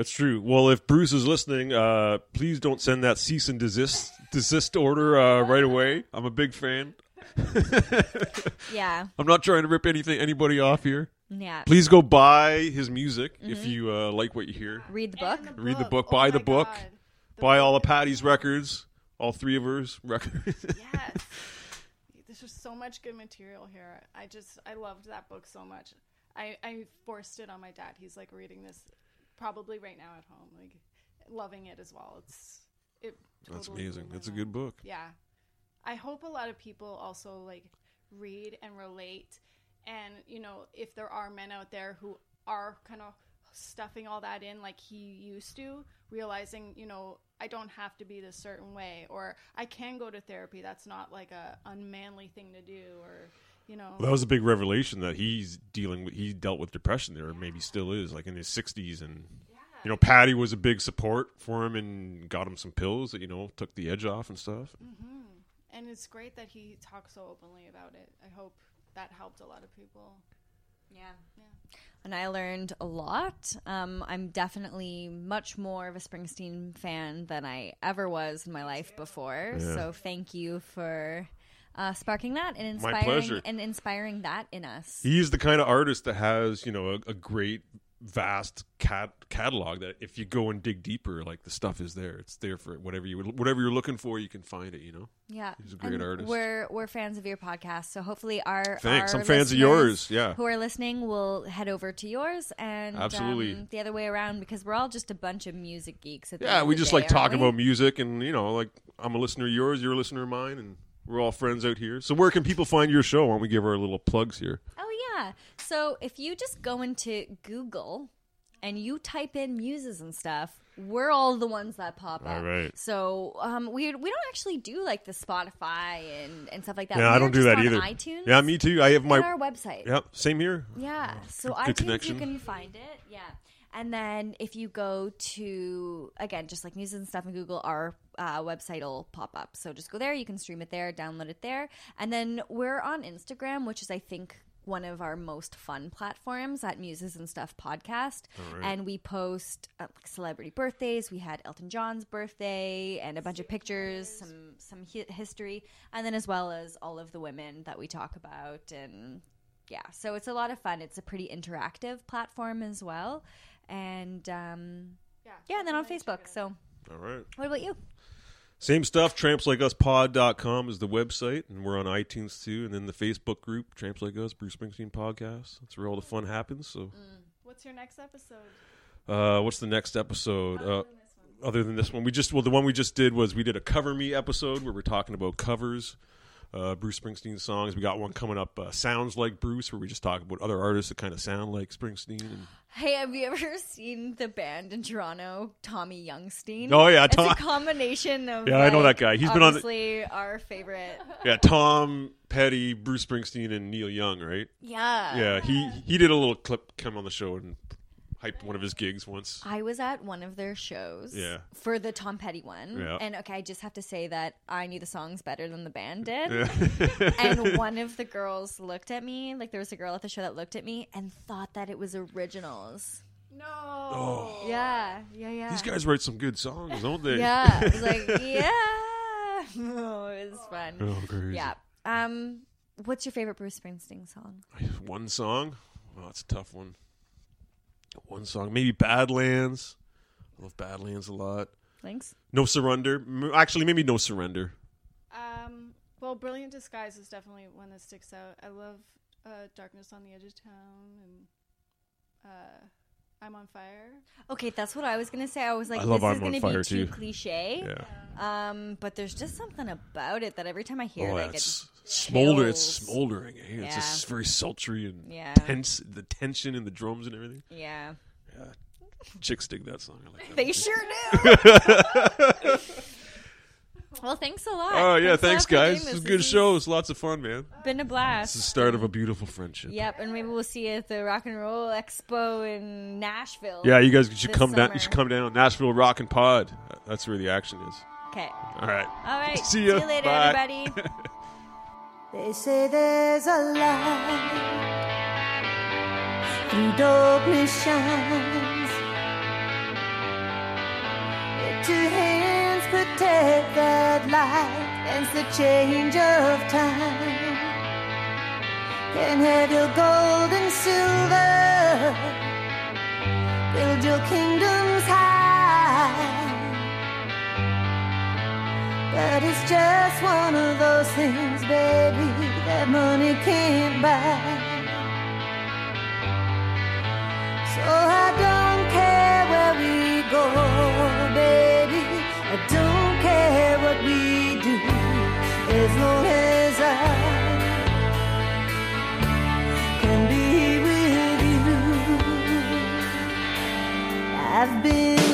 That's true. Well, if Bruce is listening, uh, please don't send that cease and desist desist order uh, right away. I'm a big fan. Yeah. I'm not trying to rip anything anybody off here. Yeah. Please go buy his music if Mhm. you uh, like what you hear. read the book. Read the book. Buy the book. buy all of Patty's records. All three of hers records. Yes. There's just so much good material here. I just I loved that book so much. I I forced it on my dad. He's like reading this probably right now at home, like loving it as well. It's it. That's amazing. That's a good book. Yeah, I hope a lot of people also like read and relate, and you know if there are men out there who are kind of stuffing all that in like he used to, realizing you know I don't have to be this certain way, or I can go to therapy. That's not like a unmanly thing to do, or you know. Well, that was a big revelation that he's dealing with. He dealt with depression there, or maybe still is, like in his 60s. And, you know, Patty was a big support for him and got him some pills that, you know, took the edge off and stuff. hmm And it's great that he talks so openly about it. I hope that helped a lot of people. Yeah. yeah. and I learned a lot. Um, I'm definitely much more of a Springsteen fan than I ever was in my life before. Yeah. So thank you for uh, sparking that and inspiring and inspiring that in us. He is the kind of artist that has, you know, a, a great, vast cat catalog that if you go and dig deeper, like the stuff is there. It's there for whatever you whatever you're looking for, you can find it. You know. Yeah, he's a great And artist. We're we're fans of your podcast, so hopefully our Thanks. our I'm fans of yours, yeah. who are listening will head over to yours and Absolutely. um, the other way around because we're all just a bunch of music geeks. Yeah, we just day, like talking we? about music, and you know, like I'm a listener of yours, you're a listener of mine, and we're all friends out here. So where can people find your show? Why don't we give our little plugs here? Oh yeah. So if you just go into Google and you type in muses and stuff, we're all the ones that pop up. All right. So um, we we don't actually do like the Spotify and, and stuff like that. yeah, I We're don't do that on either. iTunes. Yeah, me too. I have my our website. Yep, same here. Yeah. So Good iTunes, connection. you can find it. Yeah. And then if you go to again, just like music and stuff in Google, our uh, website will pop up. So just go there. You can stream it there, download it there, and then we're on Instagram, which is I think one of our most fun platforms at Muses and Stuff podcast. All right. And we post uh, like celebrity birthdays. We had Elton John's birthday and a bunch of pictures, some some hi- history, and then as well as all of the women that we talk about and yeah, so it's a lot of fun. It's a pretty interactive platform as well. And um, yeah, and then on Facebook. So, All right. what about you? Same stuff. TrampsLikeUsPod.com is the website, and we're on iTunes too. And then the Facebook group, Tramps Like Us, Bruce Springsteen Podcast. That's where all the fun happens. So, What's your next episode? uh, what's the next episode? Uh, other than this one, we just well, the one we just did was we did a cover me episode where we're talking about covers, uh, Bruce Springsteen songs. We got one coming up, uh, sounds like Bruce, where we just talk about other artists that kind of sound like Springsteen. And Hey, have you ever seen the band in Toronto, Tommy Youngsteen? Oh, yeah, it's Tom- a combination of Yeah, I know that guy. He's been on the- our favorite. yeah, Tom Petty, Bruce Springsteen, and Neil Young, right? Yeah. Yeah, he he did a little clip come on the show and hyped one of his gigs once. I was at one of their shows. Yeah. For the Tom Petty one. Yeah. And okay, I just have to say that I knew the songs better than the band did. Yeah. and one of the girls looked at me, like there was a girl at the show that looked at me and thought that it was originals. No. Oh. Yeah, yeah, yeah. These guys write some good songs, don't they? Yeah. I was like, yeah. Oh, it was fun. Oh, crazy. Yeah. Um, what's your favorite Bruce Springsteen song? One song? Oh, that's a tough one. One song, maybe Badlands. I love Badlands a lot. Thanks. No Surrender. Actually, maybe No Surrender. Um, well, Brilliant Disguise is definitely one that sticks out. I love uh, Darkness on the Edge of Town and uh, I'm on Fire. Okay, that's what I was gonna say. I was like, I love this I'm on gonna Fire, be too too. cliche. Yeah. Um, but there's just something about it that every time I hear oh, it, yeah, I get it's smolder. It's chills. smoldering. eh? It's Yeah. just very sultry and Yeah. tense. The tension in the drums and everything. Yeah. Yeah. Chicks dig that song. I like that. They sure do. well, thanks a lot. Oh yeah, a lot thanks for guys. this. This is a This good has show. It's lots of fun, man. Been a blast. It's blast. the start of a beautiful friendship. Yep, and maybe we'll see you at the Rock and Roll Expo in Nashville. Yeah, you guys should this come down. summer. You should come down. Nashville Rock and Pod. That's where the action is. Okay. All right. All right. See ya. later, Bye. everybody. They say there's a light through darkness shines. Let your hands protect that light against the change of time. Can have your gold and silver, build your kingdoms high. But it's just one of those things, baby, that money can't buy. So I don't care where we go, long as I can be with you. I've been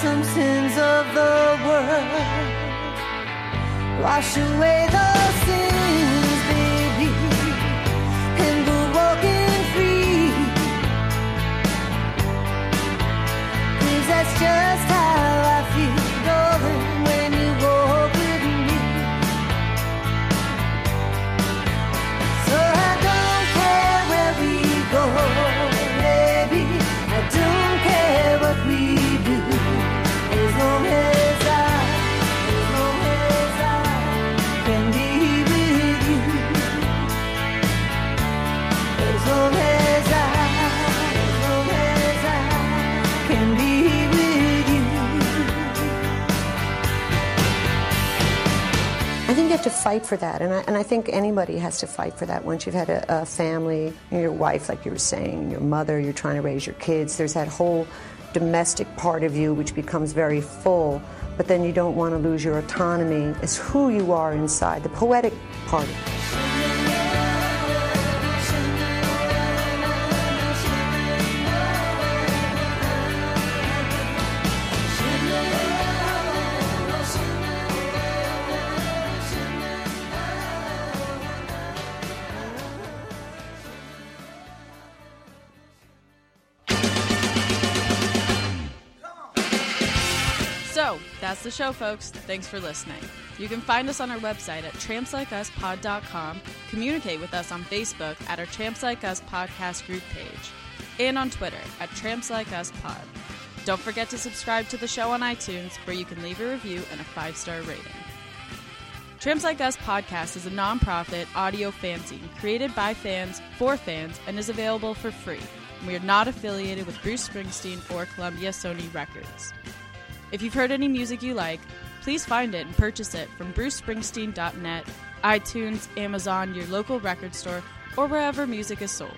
some sins of the world. Wash away those sins, baby, and go walking free. Cause that's just how fight for that, and I, and I think anybody has to fight for that. Once you've had a, a family, your wife, like you were saying, your mother, you're trying to raise your kids. There's that whole domestic part of you which becomes very full, but then you don't want to lose your autonomy It's who you are inside, the poetic part. Show, folks. Thanks for listening. You can find us on our website at trampslikeUspod.com, communicate with us on Facebook at our Tramps Like Us podcast group page, and on Twitter at Tramps Like Us Pod. Don't forget to subscribe to the show on iTunes, where you can leave a review and a five star rating. Tramps Like Us podcast is a nonprofit audio fanzine created by fans for fans and is available for free. We are not affiliated with Bruce Springsteen or Columbia Sony Records. If you've heard any music you like, please find it and purchase it from brucespringsteen.net, iTunes, Amazon, your local record store, or wherever music is sold.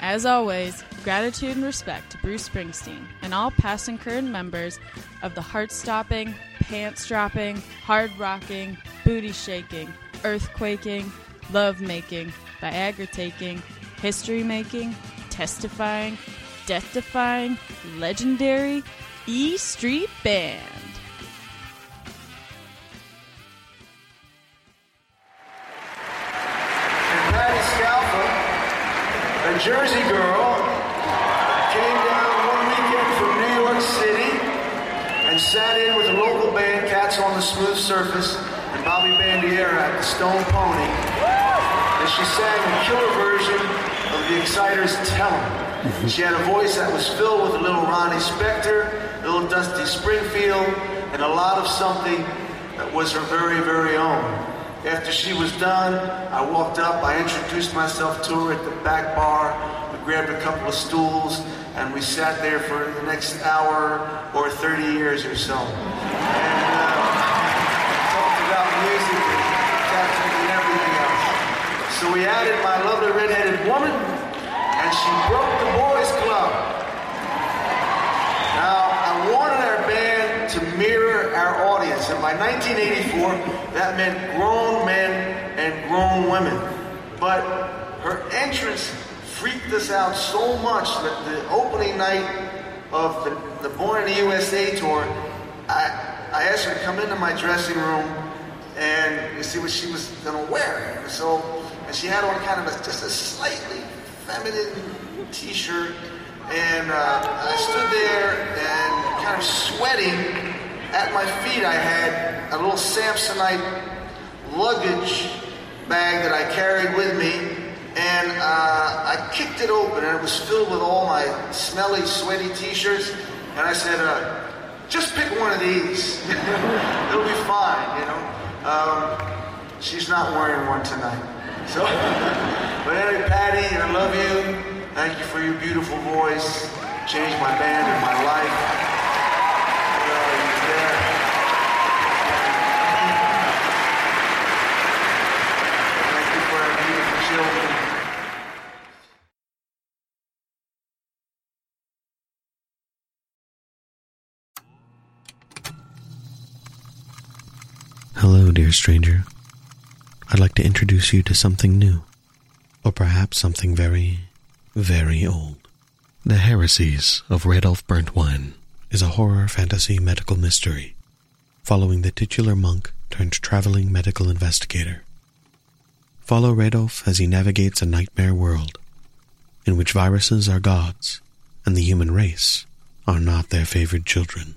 As always, gratitude and respect to Bruce Springsteen and all past and current members of the heart stopping, pants dropping, hard rocking, booty shaking, earthquaking, love making, Viagra taking, history making, testifying, death defying, legendary E Street Band. And Patty a Jersey girl, came down one weekend from New York City and sat in with the local band Cats on the Smooth Surface and Bobby Bandiera at the Stone Pony. And she sang a killer version of the Exciters' Tell 'em. She had a voice that was filled with a little Ronnie Spector, little Dusty Springfield, and a lot of something that was her very, very own. After she was done, I walked up, I introduced myself to her at the back bar, we grabbed a couple of stools, and we sat there for the next hour or 30 years or so. And uh, talked about music and and everything else. So we added my lovely redheaded woman, and she broke the boys club. Now, I wanted our band to mirror our audience, and by 1984, that meant grown men and grown women. But her entrance freaked us out so much that the opening night of the, the Born in the USA tour, I, I asked her to come into my dressing room and see what she was to wear. And so, and she had on kind of a, just a slightly feminine t-shirt and uh, I stood there and of sweating. At my feet, I had a little Samsonite luggage bag that I carried with me, and uh, I kicked it open, and it was filled with all my smelly, sweaty T-shirts. And I said, uh, "Just pick one of these. It'll be fine, you know." Um, she's not wearing one tonight. So, but anyway, Patty, I love you. Thank you for your beautiful voice. Changed my band and my life. Uh, you're there. Thank you for our beautiful children. Hello, dear stranger. I'd like to introduce you to something new, or perhaps something very, very old. The Heresies of Radolf Burntwine is a horror fantasy medical mystery following the titular monk turned traveling medical investigator. Follow Radolf as he navigates a nightmare world in which viruses are gods and the human race are not their favored children.